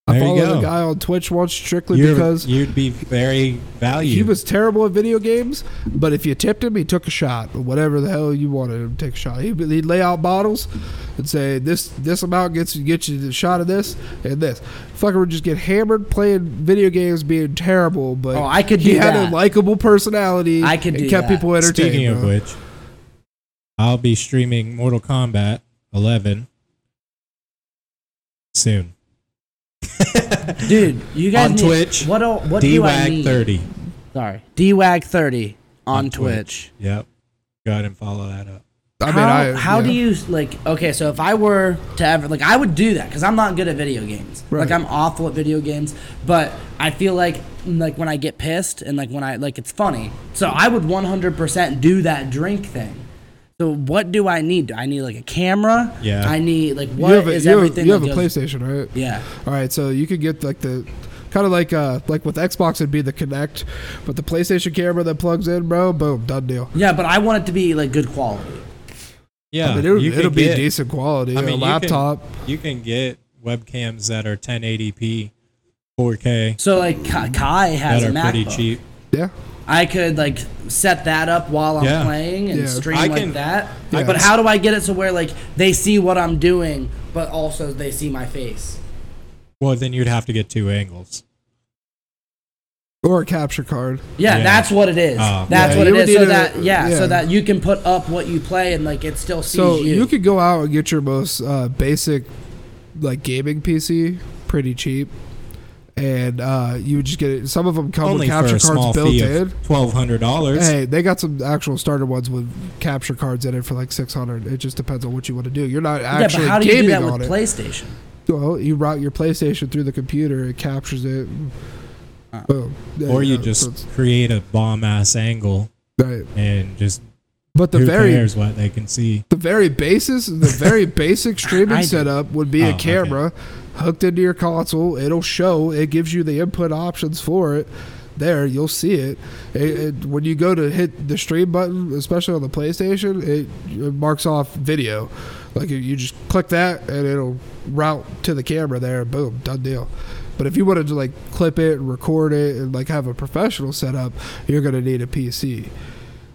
I There you followed go. a guy on Twitch once strictly You're, because you'd be very valued. he was terrible at video games. But if you tipped him, he took a shot. Whatever the hell you wanted him to take a shot. He'd, he'd lay out bottles and say this this amount gets gets you the shot of this and this. Fucker would just get hammered playing video games, being terrible. But Oh, I could he do had that. a likable personality. I could and do kept that. people entertained. Speaking of bro. which, I'll be streaming Mortal Kombat 11 soon Dude, you guys On need, Twitch, What do, what do I DWAG need? 30 Sorry, DWAG thirty on, Twitch. Yep. Go ahead and follow that up. I mean, how I, how yeah. do you like? Okay, so if I were to ever like, I would do that because I'm not good at video games. Right. Like I'm awful at video games, but I feel like like when I get pissed and like when I like it's funny. So I would 100% do that drink thing. So what do I need? Do I need like a camera? Yeah. I need like You what have a, is you have, everything? you have a that goes- PlayStation, right? Yeah. All right, so you could get like the kind of like uh like with Xbox it'd be the Kinect, but the PlayStation camera that plugs in, bro, boom, done deal. Yeah, but I want it to be like good quality. Yeah. I mean, it'll, you it'll be get- decent quality. I mean, a you can- laptop. You can get webcams that are 1080p, 4K So like Kai Kai has that a are pretty cheap. yeah. I could like set that up while I'm Yeah. playing and Yeah. stream I like can- that. Yeah. But how do I get it to where like they see what I'm doing, but also they see my face? Well, then you'd have to get two angles. Or a capture card. Yeah, Yeah. that's what it is. Oh. that's Yeah, what you it would is. So need a- that yeah, yeah. so that you can put up what you play and like it still sees So you. you could go out and get your most uh, basic like gaming PC pretty cheap. And uh, you would just get it. Some of them come Only with for capture a small cards built fee in. twelve hundred dollars. Hey, they got some actual starter ones with capture cards in it for like six hundred. It just depends on what you want to do. You're not yeah, but actually how do you do gaming that on with it. PlayStation? Well, you route your PlayStation through the computer, it captures it. and Boom. There or you go. just So create a bomb ass angle right. and just But the who very cares what they can see. the very basis, the very basic streaming setup would be Oh, a okay. Hooked into your console. It'll show. It gives you the input options for it. There, you'll see it. It, it. When you go to hit the stream button, especially on the PlayStation, it, it marks off video. Like you- just click that, and it'll route to the camera there. Boom, done deal. But if you wanted to like clip it and record it and like have a professional setup, you're gonna need a PC.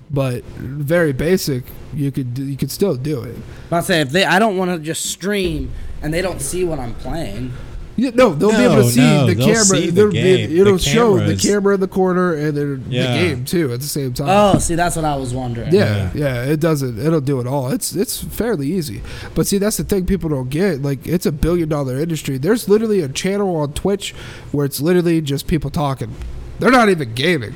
But very basic, you could you could still do it. I say if they, I don't want to just stream and they don't see what I'm playing. Yeah, no, they'll be able to see no, the they'll camera. see the There'll be- game. it'll The show the camera in the corner and then Yeah. the game too at the same time. Oh, see, that's what I was wondering. Yeah, yeah, it doesn't. It'll do it all. It's it's fairly easy. But see, that's the thing people don't get. Like, it's a billion dollar industry. There's literally a channel on Twitch where it's literally just people talking. They're not even gaming.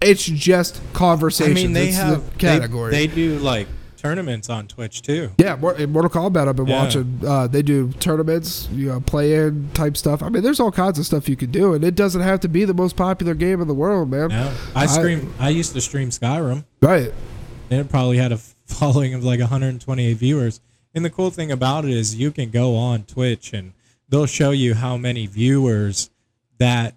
It's just I conversation. mean, they it's have the category. They, they do like tournaments on Twitch too. yeah, Mortal Kombat, I've been Yeah. watching. Uh, they do tournaments, you know, play-in type stuff. I mean, there's all kinds of stuff you can do, and it doesn't have to be the most popular game in the world, man. No, I I- stream. I used to stream Skyrim. Right? and it probably had a following of like 128 viewers. And the cool thing about it is you can go on Twitch and they'll show you how many viewers that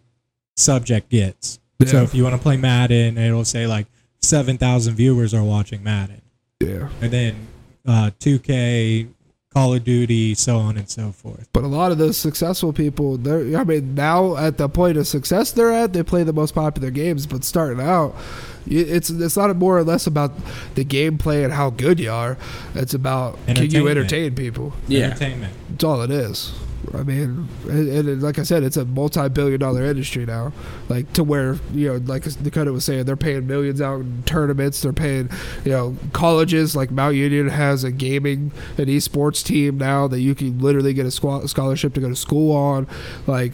subject gets. So if you want to play Madden, it'll say like 7,000 viewers are watching Madden. Yeah. And then uh, 2K, Call of Duty, so on and so forth. But a lot of those successful people, they're I mean, now at the point of success they're at, they play the most popular games. But starting out, it's it's not more or less about the gameplay and how good you are. It's about can you entertain people. Yeah. Entertainment. That's all it is. I mean, and, like I said, it's a multi-billion-dollar industry now. Like to where you know, like Dakota was saying, they're paying millions out in tournaments. They're paying, you know, colleges like Mount Union has a gaming and esports team now that you can literally get a scholarship to go to school on. Like,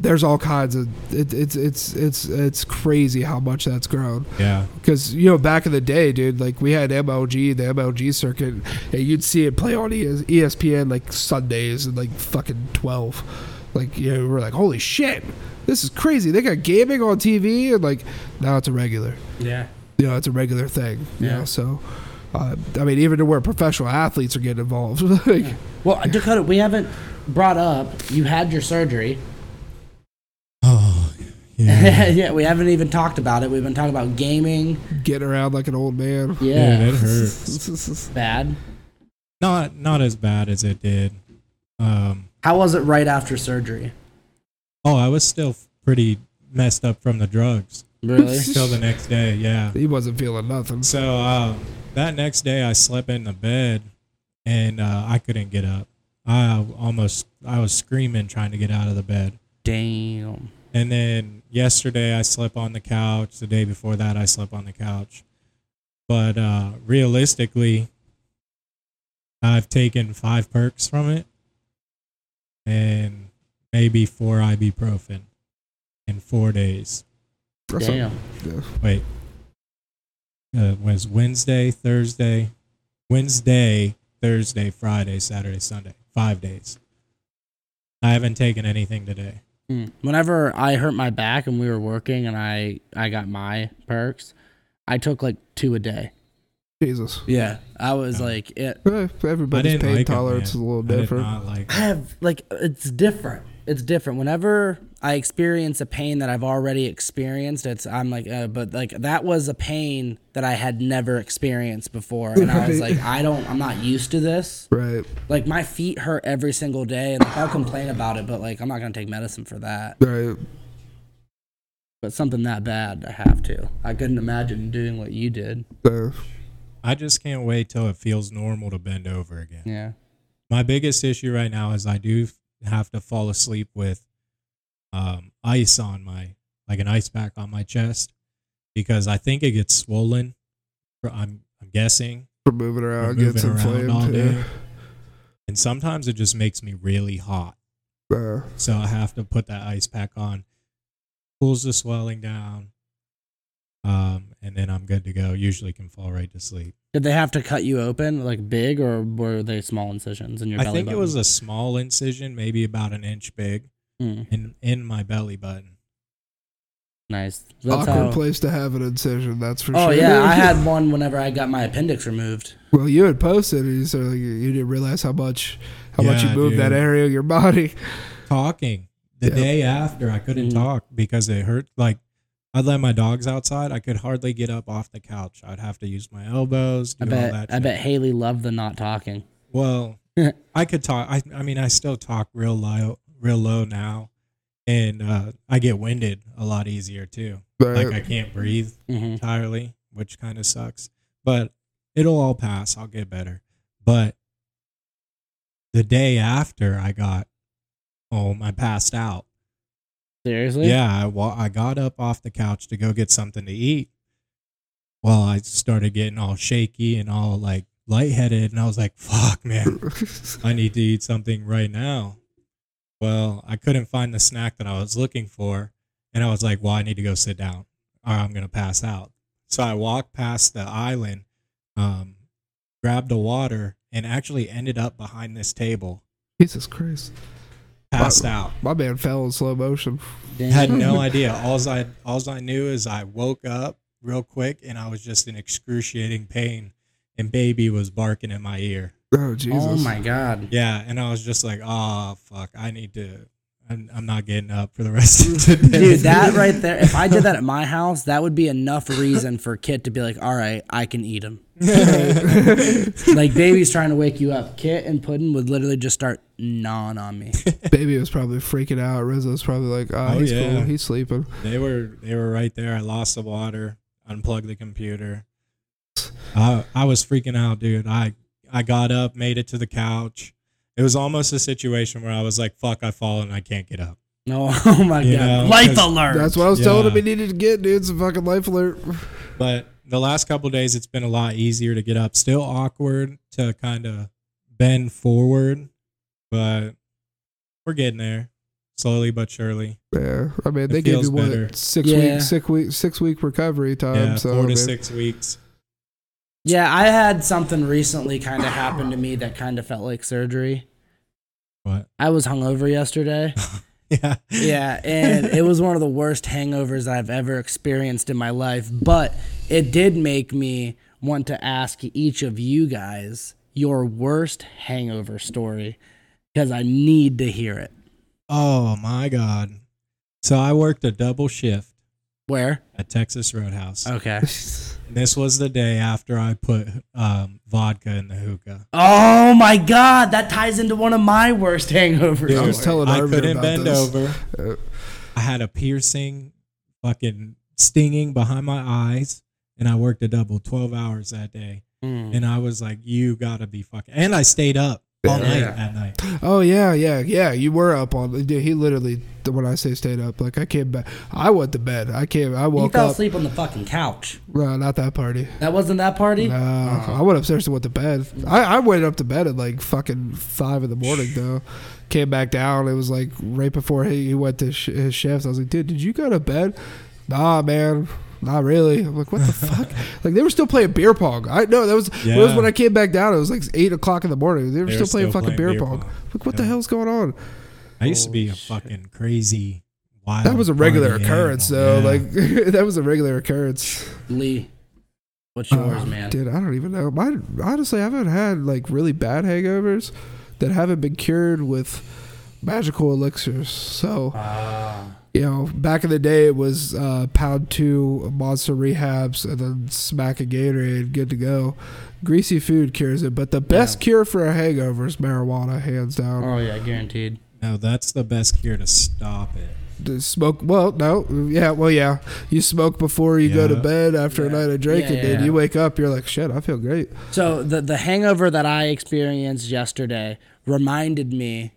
there's all kinds of it, it's it's it's it's crazy how much that's grown. Yeah. Because you know, back in the day, dude, like we had MLG, the MLG circuit, and you'd see it play on ES- ESPN like Sundays and like fucking twelve. Like you know, we're like, holy shit, this is crazy. They got gaming on TV, and like now it's a regular. Yeah. You know, it's a regular thing. You Yeah. know, so. Uh, I mean, even to where professional athletes are getting involved. like, Well, Dakota, we haven't brought up. You had your surgery. Yeah. yeah, we haven't even talked about it. We've been talking about gaming. getting around like an old man. Yeah, Dude, it hurts. bad. Not not as bad as it did. Um, How was it right after surgery? oh, I was still pretty messed up from the drugs Really? till the next day. Yeah. he wasn't feeling nothing. So um, that next day, I slept in the bed, and uh, I couldn't get up. I almost I was screaming trying to get out of the bed. Damn. And then yesterday, I slept on the couch. The day before that, I slept on the couch. But uh, realistically, I've taken five perks from it, and maybe four ibuprofen in four days. Damn. Wait. Uh, was Wednesday, Thursday, Wednesday, Thursday, Friday, Saturday, Sunday. Five days. I haven't taken anything today. Hmm. Whenever I hurt my back and we were working and I I got my perks, I took like two a day. Jesus. Yeah, I was Yeah. like it. Eh, I Everybody's didn't pain like 'em, tolerance man. is a little I did different. not like I have like it's different. It's different. Whenever I experience a pain that I've already experienced, it's I'm like, uh, but like that was a pain that I had never experienced before, and I was like, I don't, I'm not used to this. Right. Like my feet hurt every single day, and like, I'll complain about it, but like I'm not gonna take medicine for that. Right. But something that bad, I have to. I couldn't imagine doing what you did. Uh, I just can't wait till it feels normal to bend over again. Yeah. My biggest issue right now is I do have to fall asleep with um, ice on my, like an ice pack on my chest, because I think it gets swollen. I'm I'm guessing for moving around, from gets moving around all day, Yeah. and sometimes it just makes me really hot. Uh, So I have to put that ice pack on, cools the swelling down, um, and then I'm good to go. Usually can fall right to sleep. Did they have to cut you open like big, or were they small incisions in your I belly think it was a small incision, maybe about an inch big, Hmm, in in my belly button. nice. That's awkward how- place to have an incision, that's for sure. Oh sure. yeah, I had one whenever I got my appendix removed. well, you had posted, and you said like, you didn't realize how much how much you Yeah, moved that dude. area of your body. Talking the Yeah. day after, I couldn't Mhm. talk because it hurt. Like I'd let my dogs outside, I could hardly get up off the couch. I'd have to use my elbows. Do I all bet. that I shit. bet Haley loved the not talking. Well, I could talk. I I mean, I still talk real low, real low now, and uh, I get winded a lot easier too. But Like I can't breathe hmm entirely, which kind of sucks. But it'll all pass. I'll get better. But the day after I got home, I passed out. Seriously? Yeah, I, wa- I got up off the couch to go get something to eat. Well, I started getting all shaky and all like lightheaded, and I was like, "Fuck, man, I need to eat something right now." Well, I couldn't find the snack that I was looking for, and I was like, "Well, I need to go sit down, or I'm gonna pass out." So I walked past the island, um, grabbed a water, and actually ended up behind this table, Jesus Christ. passed out. My man fell in slow motion. Damn. had no idea. Alls I alls I knew is I woke up real quick and I was just in excruciating pain, and baby was barking in my ear. Oh, oh Jesus. Oh my god. Yeah, and I was just like, oh fuck, I need to. I'm, I'm not getting up for the rest of today. Dude, that right there, if I did that at my house, that would be enough reason for Kit to be like, all right, I can eat him. like, baby's trying to wake you up. Kit and Puddin would literally just start gnawing on me. Baby was probably freaking out. Rizzo's probably like, oh, Oh, he's yeah. cool. He's sleeping. they were they were right there. I lost the water, unplugged the computer. I I was freaking out, dude. I I got up, made it to the couch. It was almost a situation where I was like, "Fuck, I fall and I can't get up." No, oh, oh my You god. know, Life 'cause alert. That's what I was telling him Yeah. he needed to get, dude. It's a fucking life alert. But the last couple days, it's been a lot easier to get up. Still awkward to kind of bend forward, but we're getting there slowly but surely. Yeah. I mean, It they gave feels you what better. six Yeah. weeks, six week, six week recovery time. yeah, so four I to mean, six weeks. Yeah, I had something recently kind of happen to me that kind of felt like surgery. What? I was hungover yesterday. Yeah. Yeah, and it was one of the worst hangovers I've ever experienced in my life. But it did make me want to ask each of you guys your worst hangover story because I need to hear it. Oh my god. So I worked a double shift Where? at Texas Roadhouse. Okay. This was the day after I put um, vodka in the hookah. Oh my God, that ties into one of my worst hangovers. I was Dude, telling I couldn't about bend this. over. I had a piercing, fucking stinging behind my eyes, and I worked a double twelve hours that day. Mm. And I was like, "You gotta be fucking!" And I stayed up all night Yeah. that night. Oh yeah, yeah, yeah. You were up on. Dude, he literally. When I say stayed up, like I came back. I went to bed. I came. I woke. You woke fell up. asleep on the fucking couch. No, not that party. That wasn't that party? No, uh-huh. I went upstairs and went to bed. I, I went up to bed at like fucking five in the morning though. Came back down. It was like right before he, he went to sh- his shift. I was like, dude, did you go to bed? Nah, man. Not really. I'm like, what the fuck? Like they were still playing beer pong. I know that was it was when I came back down. It was like eight o'clock in the morning. They were They still were playing still fucking playing beer, beer pong. pong. Like what the hell's going on? I used to be a shit. fucking crazy, wild. That was a regular occurrence animal. though. Yeah. Like that was a regular occurrence. Lee, what's yours, Uh, man? Dude, I don't even know. Mine, honestly, I haven't had like really bad hangovers that haven't been cured with magical elixirs. So, Ah. You know, back in the day, it was uh, pound two monster rehabs and then smack a Gatorade, good to go. Greasy food cures it, but the best cure for a hangover is marijuana, hands down. oh, yeah, guaranteed. No, that's the best cure to stop it. The smoke, well, no, yeah, well, yeah. You smoke before you go to bed after a night of drinking, Yeah, dude. yeah. You wake up, you're like, shit, I feel great. So the the hangover that I experienced yesterday reminded me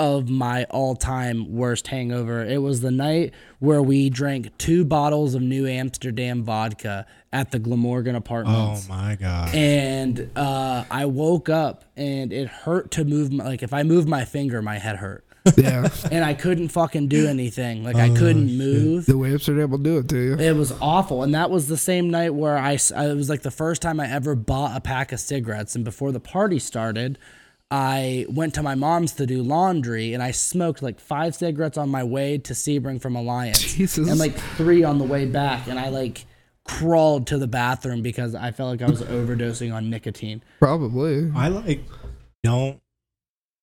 of my all-time worst hangover. It was the night where we drank two bottles of New Amsterdam vodka at the Glamorgan Apartments. Oh my god. And uh, I woke up and it hurt to move my, like if I moved my finger, my head hurt. Yeah. And I couldn't fucking do anything. Like I Oh, couldn't shit. move. the way Amsterdam will do it to you. It was awful, and that was the same night where I. It was like the first time I ever bought a pack of cigarettes, and before the party started, I went to my mom's to do laundry, and I smoked like five cigarettes on my way to Sebring from Alliance, Jesus. and like three on the way back, and I like crawled to the bathroom because I felt like I was overdosing on nicotine. Probably. I like don't.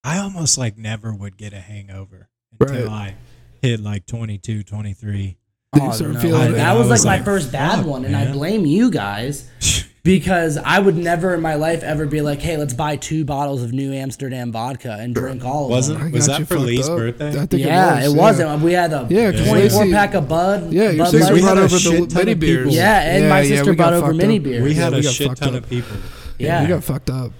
I almost like never would get a hangover until I hit like 22, 23. Then you start oh, feeling I- that I was, was like, like, my first bad fuck, one, and I blame you guys because I would never in my life ever be like, "Hey, let's buy two bottles of New Amsterdam vodka and drink all of Wasn't them." Was that for fucked Lee's up. birthday? I think Yeah, it was. it wasn't. We had a Yeah, 'cause 24 Lacey- pack of Bud. Yeah, your Bud sister Light. we brought had a over shit the ton mini beers. Yeah, and my yeah, sister we brought over mini up. beers. we Yeah, had we a got shit fucked ton up. of people. Yeah, we got fucked up.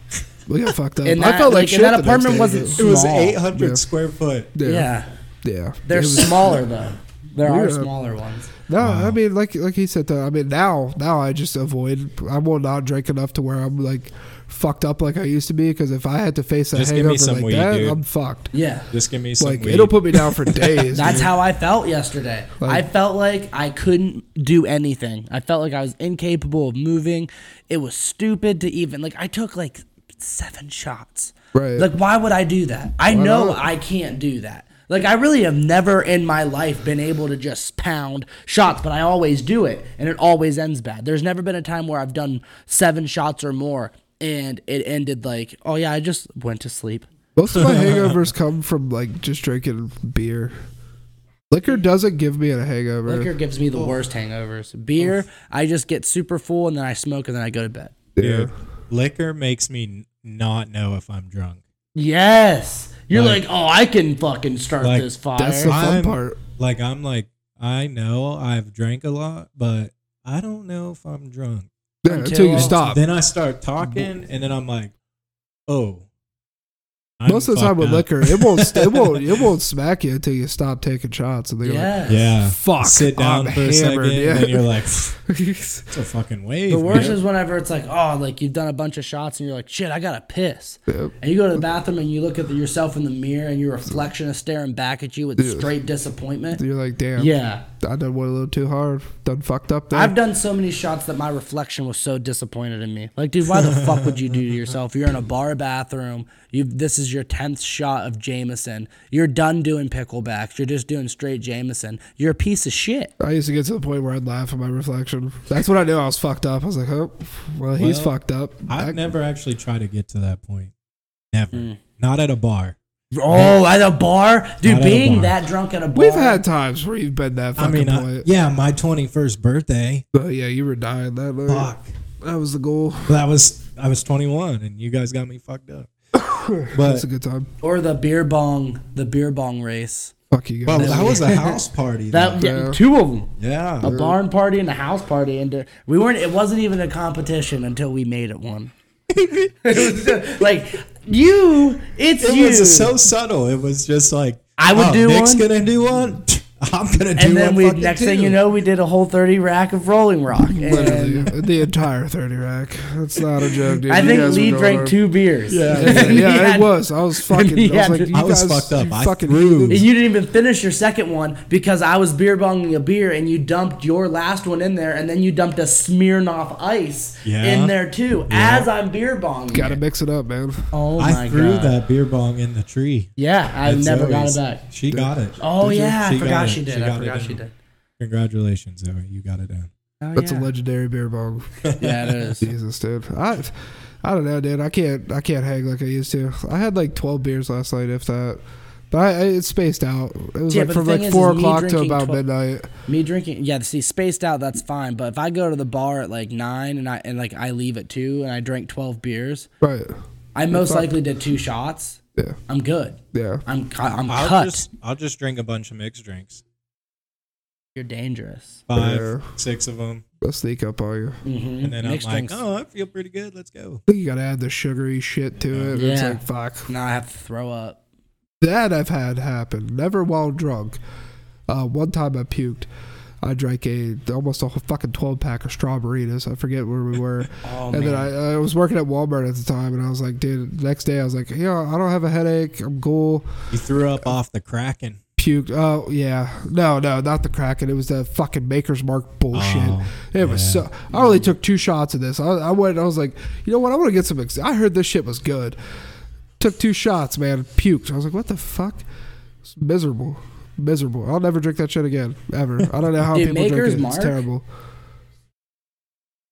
We got fucked up. And I that, felt like, like, shit that apartment wasn't though. It was 800 Yeah. square foot. Yeah, Yeah. yeah. They're smaller though. There are Yeah. smaller ones. No, Wow. I mean, like like he said, though. I mean, now now I just avoid. I will not drink enough to where I'm like fucked up like I used to be. Because if I had to face a Just give me hangover some like weed, that, dude. I'm fucked. Yeah. Just give me some Like weed. it'll put me down for days. That's dude. how I felt yesterday. Like- I felt like I couldn't do anything. I felt like I was incapable of moving. It was stupid to even like I took like seven shots. Right. Like why would I do that? I Why know not? I can't do that. Like I really have never in my life been able to just pound shots, but I always do it and it always ends bad. There's never been a time where I've done 7 shots or more and it ended like, "Oh yeah, I just went to sleep." Most of my hangovers come from like just drinking beer. Liquor doesn't give me a hangover. Liquor gives me the worst hangovers. Beer, I just get super full and then I smoke and then I go to bed. Yeah. Dude, liquor makes me n- not know if I'm drunk. Yes. You're Like- like, oh, I can fucking start Like, this fire. That's the fun I'm- part. Like I'm like I know I've drank a lot, but I don't know if I'm drunk. Yeah, Until- until you stop. Then I start talking, and then I'm like, oh. I'm Most of the time with up. liquor, it won't it won't it won't smack you until you stop taking shots. And then you're like, Yeah. Fuck, Sit down I'm for a second, hammered, yeah. and you're like, like, it's a fucking wave. The worst man." is whenever it's like, oh, like you've done a bunch of shots and you're like, shit, I gotta piss. Yep. And you go to the bathroom and you look at the, yourself in the mirror and your reflection is staring back at you with straight disappointment. you're like, damn, Yeah. I done one a little too hard, done fucked up there. I've done so many shots that my reflection was so disappointed in me. Like, dude, why the fuck would you do to yourself? You're in a bar bathroom. You this is your tenth shot of Jameson. You're done doing picklebacks. You're just doing straight Jameson. You're a piece of shit. I used to get to the point where I'd laugh at my reflection. That's when I knew I was fucked up. I was like, oh, well, he's Well, fucked up. I've I- never actually tried to get to that point. Never. Mm. Not at a bar. Oh, at a bar, dude. Not at a being bar. that drunk at a bar. We've had times where you've been that I fucking mean, I- point. yeah, my 21st birthday. But yeah, you were dying that night. Fuck. That was the goal. That was I was 21, and you guys got me fucked up. That's But a good time. or the beer bong, the beer bong race. Fuck you well, guys. that was a house party. That though. yeah, two of them. yeah. A barn party and a house party, and uh, we weren't. It wasn't even a competition until we made it one. it was just, like you, it's It you. was so subtle. It was just like I would oh, do Nick's one. gonna do one. I'm gonna do and then we next too. thing you know, we did a whole thirty rack of Rolling Rock. Literally, the entire 30 rack. That's not a joke, dude. I You think guys Lee drank hard. two beers. Yeah. Yeah, he yeah, had- it was. I was fucking. I was like, you I was guys, fucked up. you I fucking threw- And you didn't even finish your second one because I was beer bonging a beer and you dumped your last one in there and then you dumped a Smirnoff Ice Yeah. in there too as I'm beer bonging. Gotta it. mix it up, man. Oh my I threw god. that beer bong in the tree. Yeah, I That's never got it back. She got it. Oh Did yeah, I She got forgot it. she did. She I got it forgot in. she did. Congratulations, Zoe. You got it down. Oh, That's yeah. a legendary beer bong. Yeah, it is. Jesus, dude. I, I don't know, dude. I can't, I can't hang like I used to. I had like 12 beers last night, if that. But I, I it's spaced out. It was Yeah, like from like is, four is o'clock to about twel- midnight. Me drinking, yeah. See, spaced out, that's fine. But if I go to the bar at like nine and I and like I leave at two and I drink twelve beers, Right. I most likely did two shots. Yeah. I'm good. Yeah. I'm I'm I'll cut. just I'll just drink a bunch of mixed drinks. You're dangerous. Five, Yeah. six of them, I'll sneak up on you. Mm-hmm. and then Mixed I'm like, drinks. oh, I feel pretty good. Let's go. I think you gotta add the sugary shit to it. It's Yeah. like fuck. Now I have to throw up. That I've had happen. Never while drunk. Uh, one time I puked. I drank a almost a fucking twelve pack of strawberries. I forget where we were. Oh and man. then I, I was working at Walmart at the time, and I was like, dude. Next day I was like, yeah, I don't have a headache. I'm cool. You threw up off the Kraken. Puked. Oh yeah. No, no, not the Kraken. It was the fucking Maker's Mark bullshit. Oh, it was so. I only took two shots of this. I, I went. I was like, you know what? I want to get some. Ex- I heard this shit was good. Took two shots, man. Puked. I was like, what the fuck? It's miserable. Miserable. I'll never drink that shit again. Ever. I don't know how Dude, people Maker's drink it. It's terrible.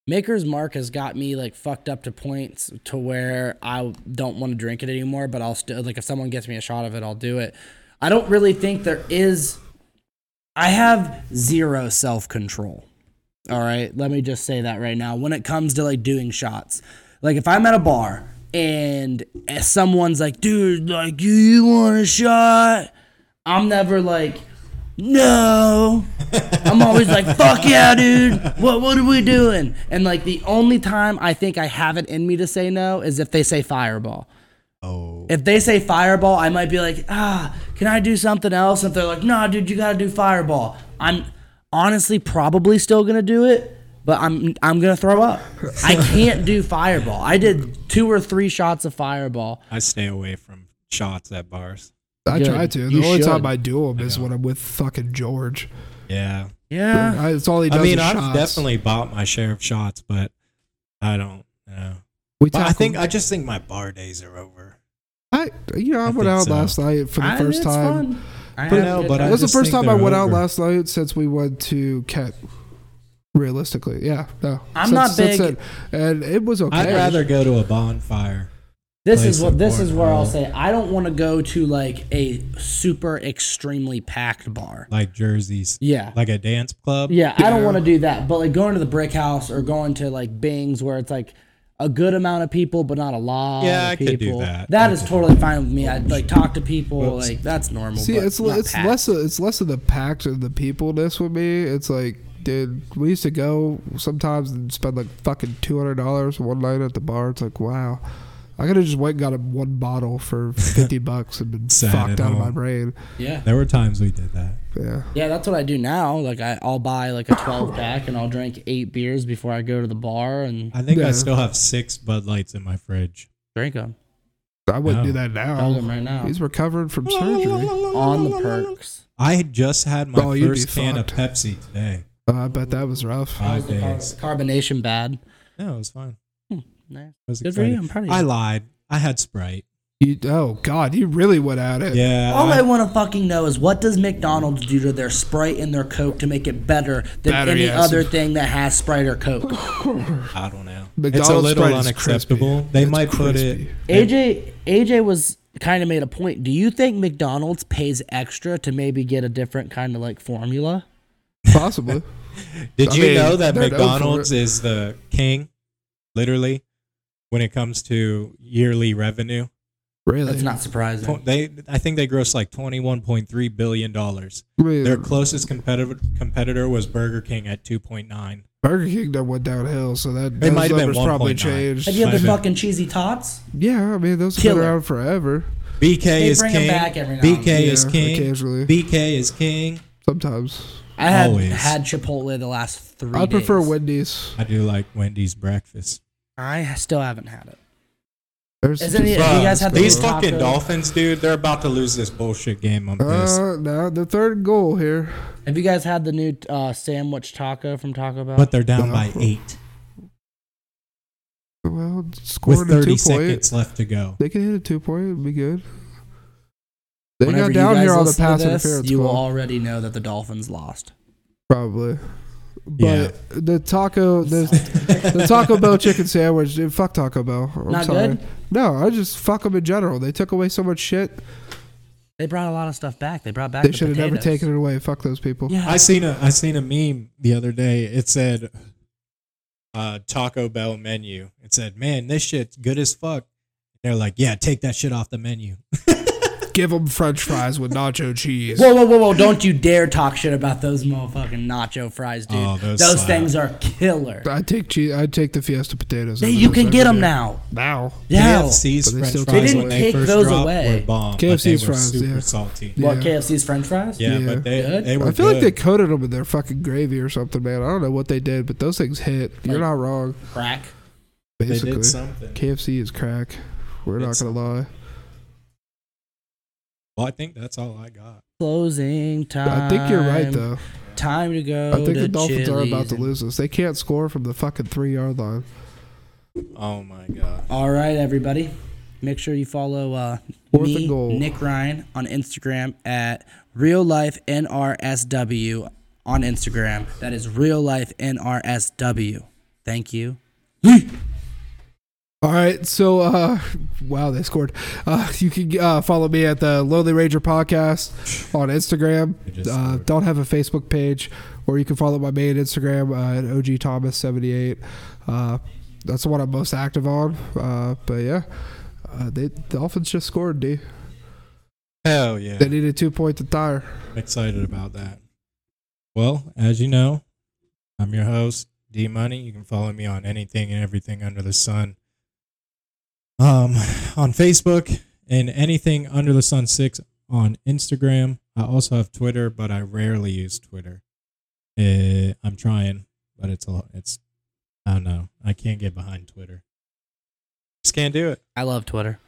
Maker's Mark has got me like fucked up to points to where I don't want to drink it anymore, but I'll still like if someone gets me a shot of it, I'll do it. I don't really think there is I have zero self-control. All right, let me just say that right now when it comes to like doing shots. Like if I'm at a bar and eh, someone's like, "Dude, like you, you want a shot?" I'm never like no. I'm always like, fuck yeah, dude. What what are we doing? And like the only time I think I have it in me to say no is if they say fireball. Oh, If they say fireball, I might be like, ah, can I do something else? If they're like, nah, dude, you gotta do fireball. I'm honestly probably still gonna do it, but I'm I'm gonna throw up. I can't do fireball. I did two or three shots of fireball. I stay away from shots at bars. I Good. try to. The You only should. time I do them is know. when I'm with fucking George. Yeah, Yeah. I, it's all he does. I mean, is I've shots. definitely bought my share of shots, but I don't know. We But I tackled- think I just think my bar days are over. I you know I, I went think out so. last night for the I- first it's time. fun. I But have no, a good but I time. That's the just first think time I they're went out over. last night since we went to Kent. Realistically, yeah, no. I'm Since- not since big- then. and it was okay. I'd rather go to a bonfire. This is what this is where I'll say I don't want to go to like a super extremely packed bar. like jerseys, Yeah. like a dance club. Yeah, I don't want to do that. But like going to the brick house or going to like Bing's where it's like a good amount of people but not a lot Yeah, of I could do that. That I is could totally fine with me. I like talk to people Whoops. like that's normal. See, but it's not it's packed. less of, it's less of the packed and the peopleness with me. It's like, dude, we used to go sometimes and spend like fucking two hundred dollars one night at the bar. It's like, wow, I could have just went and got a one bottle for fifty bucks and been Sat fucked at out of my brain. Yeah. There were times we did that. Yeah, Yeah, that's what I do now. Like I, I'll buy like a 12 pack and I'll drink eight beers before I go to the bar and I think Yeah. I still have six Bud Lights in my fridge. drink them. I wouldn't No. do that Tell them now. right now. He's recovering from surgery. On the perks. I had just had my Oh, you'd be first can of fucked. Pepsi today. Uh, I bet that was rough. Five days. carbonation bad. No, it was fine. Nice. I was Good for you. I'm proud of you. I lied. I had Sprite. You, oh God, you really went at it. Yeah. All I- I want to fucking know is what does McDonald's do to their Sprite and their Coke to make it better than Battery any acid. other thing that has Sprite or Coke? I don't know. it's a little Sprite unacceptable. They It's might put it. AJ AJ was kind of made a point. Do you think McDonald's pays extra to maybe get a different kind of like formula? Possibly. Did I you mean, know that they're known for McDonald's is the king, literally, when it comes to yearly revenue? Really? That's not surprising. They, I think they gross like twenty one point three billion dollars. I mean, Their closest competitor competitor was Burger King at two point nine. Burger King that went downhill, so that It those might have been numbers probably 1.9. changed. Have you had the Might fucking cheesy tots? Yeah, I mean those have Killer. been around forever. BK They is bring 'em king. back every now BK and is Yeah, king. occasionally. BK is king. Sometimes I had Always. had Chipotle the last three. I prefer. Wendy's. I do like Wendy's breakfast. I still haven't had it. There's Isn't it- you guys had the These new fucking taco? Dolphins, dude, they're about to lose this bullshit game. I'm pissed. Uh, no, the third goal here. Have you guys had the new uh, sandwich taco from Taco Bell? but they're down No. by eight Well, scoring with a 30 two seconds point. left to go. They can hit a two point. It'd be good. They Whenever got you down guys here on the listen to pass this, interference You will call. already know that the Dolphins lost. Probably. Yeah. But the taco, the, the Taco Bell chicken sandwich, dude, fuck Taco Bell. I'm Not sorry. good? No, I just fuck them in general. They took away so much shit. They brought a lot of stuff back. They brought back. They the should have never taken it away. Fuck those people. Yeah, I seen a I seen a meme the other day. It said uh Taco Bell menu. It said, "Man, this shit's good as fuck." They're like, "Yeah, take that shit off the menu." Give them French fries with nacho cheese. Whoa, whoa, whoa, whoa! Don't you dare talk shit about those motherfucking nacho fries, dude. Oh, those those slap. things are killer. I take cheese. I take the Fiesta potatoes. Hey, you can get them day. now. Now. Yeah. KFC's they French fries They didn't they take first those away. were bomb. KFC's they were fries, super yeah. salty. Yeah. What KFC's French fries? Yeah, Yeah. but they Good? they were I feel like they coated them in their fucking gravy or something, man. I don't know what they did, but those things hit. You're not wrong. Crack. They Basically, did something. KFC is crack. We're It's- not gonna lie. Well, I think that's all I got. Closing time. I think you're right though. Time to go. I think to the Dolphins are about to lose this. They can't score from the fucking three yard line. Oh my god. All right, everybody. Make sure you follow uh, me. Nick Ryan, on Instagram at real life NRSW on Instagram. That is real life NRSW. Thank you. All right, so uh, wow, they scored. Uh, you can uh, follow me at the Lonely Ranger podcast on Instagram. Uh, don't have a Facebook page, or you can follow my main Instagram uh, at OG Thomas seventy eight. Uh, that's the one I'm most active on. Uh, but yeah, uh, they the Dolphins just scored. D. Hell yeah. They need a two point to tire. I'm excited about that. Well, as you know, I'm your host, D Money. You can follow me on anything and everything under the sun. Um, on Facebook and anything under the sun six on Instagram. I also have Twitter, but I rarely use Twitter. Uh, I'm trying, but it's a lot. It's I don't know. I can't get behind Twitter. Just can't do it. I love Twitter.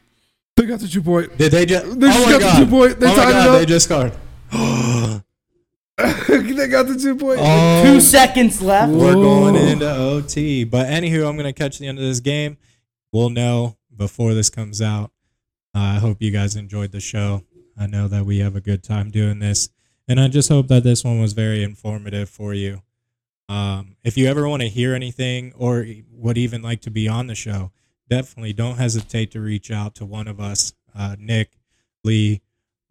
They got the two point. Did they just? They just got the two point. They oh my tied it god! up. They just scored. they got the two point. Oh, Two seconds left. We're going into OT. But anywho, I'm going to catch the end of this game. We'll know before this comes out. Uh, I hope you guys enjoyed the show. I know that we have a good time doing this. And I just hope that this one was very informative for you. Um, if you ever want to hear anything or would even like to be on the show, definitely don't hesitate to reach out to one of us, uh, Nick, Lee,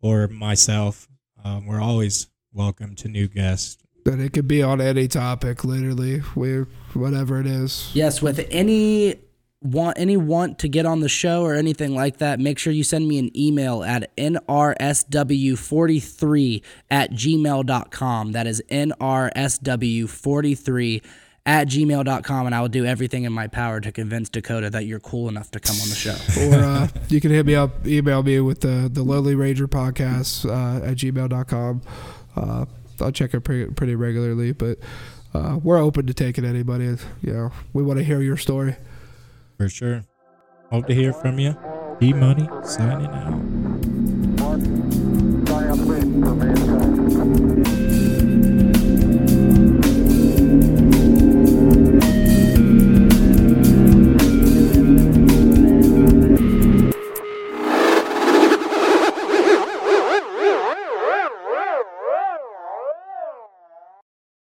or myself. Um, we're always welcome to new guests. That it could be on any topic, literally. We whatever it is. Yes, with any want any want to get on the show or anything like that, make sure you send me an email at nrsw43 at gmail.com. That is nrsw43 at gmail.com, and I will do everything in my power to convince Dakota that you're cool enough to come on the show. or uh, you can hit me up, email me with the the Lonely Ranger podcast uh, at gmail.com. Uh, I'll check it pretty, pretty regularly, but uh, we're open to taking anybody. You know, we want to hear your story. For sure. Hope to hear from you. D Money signing out.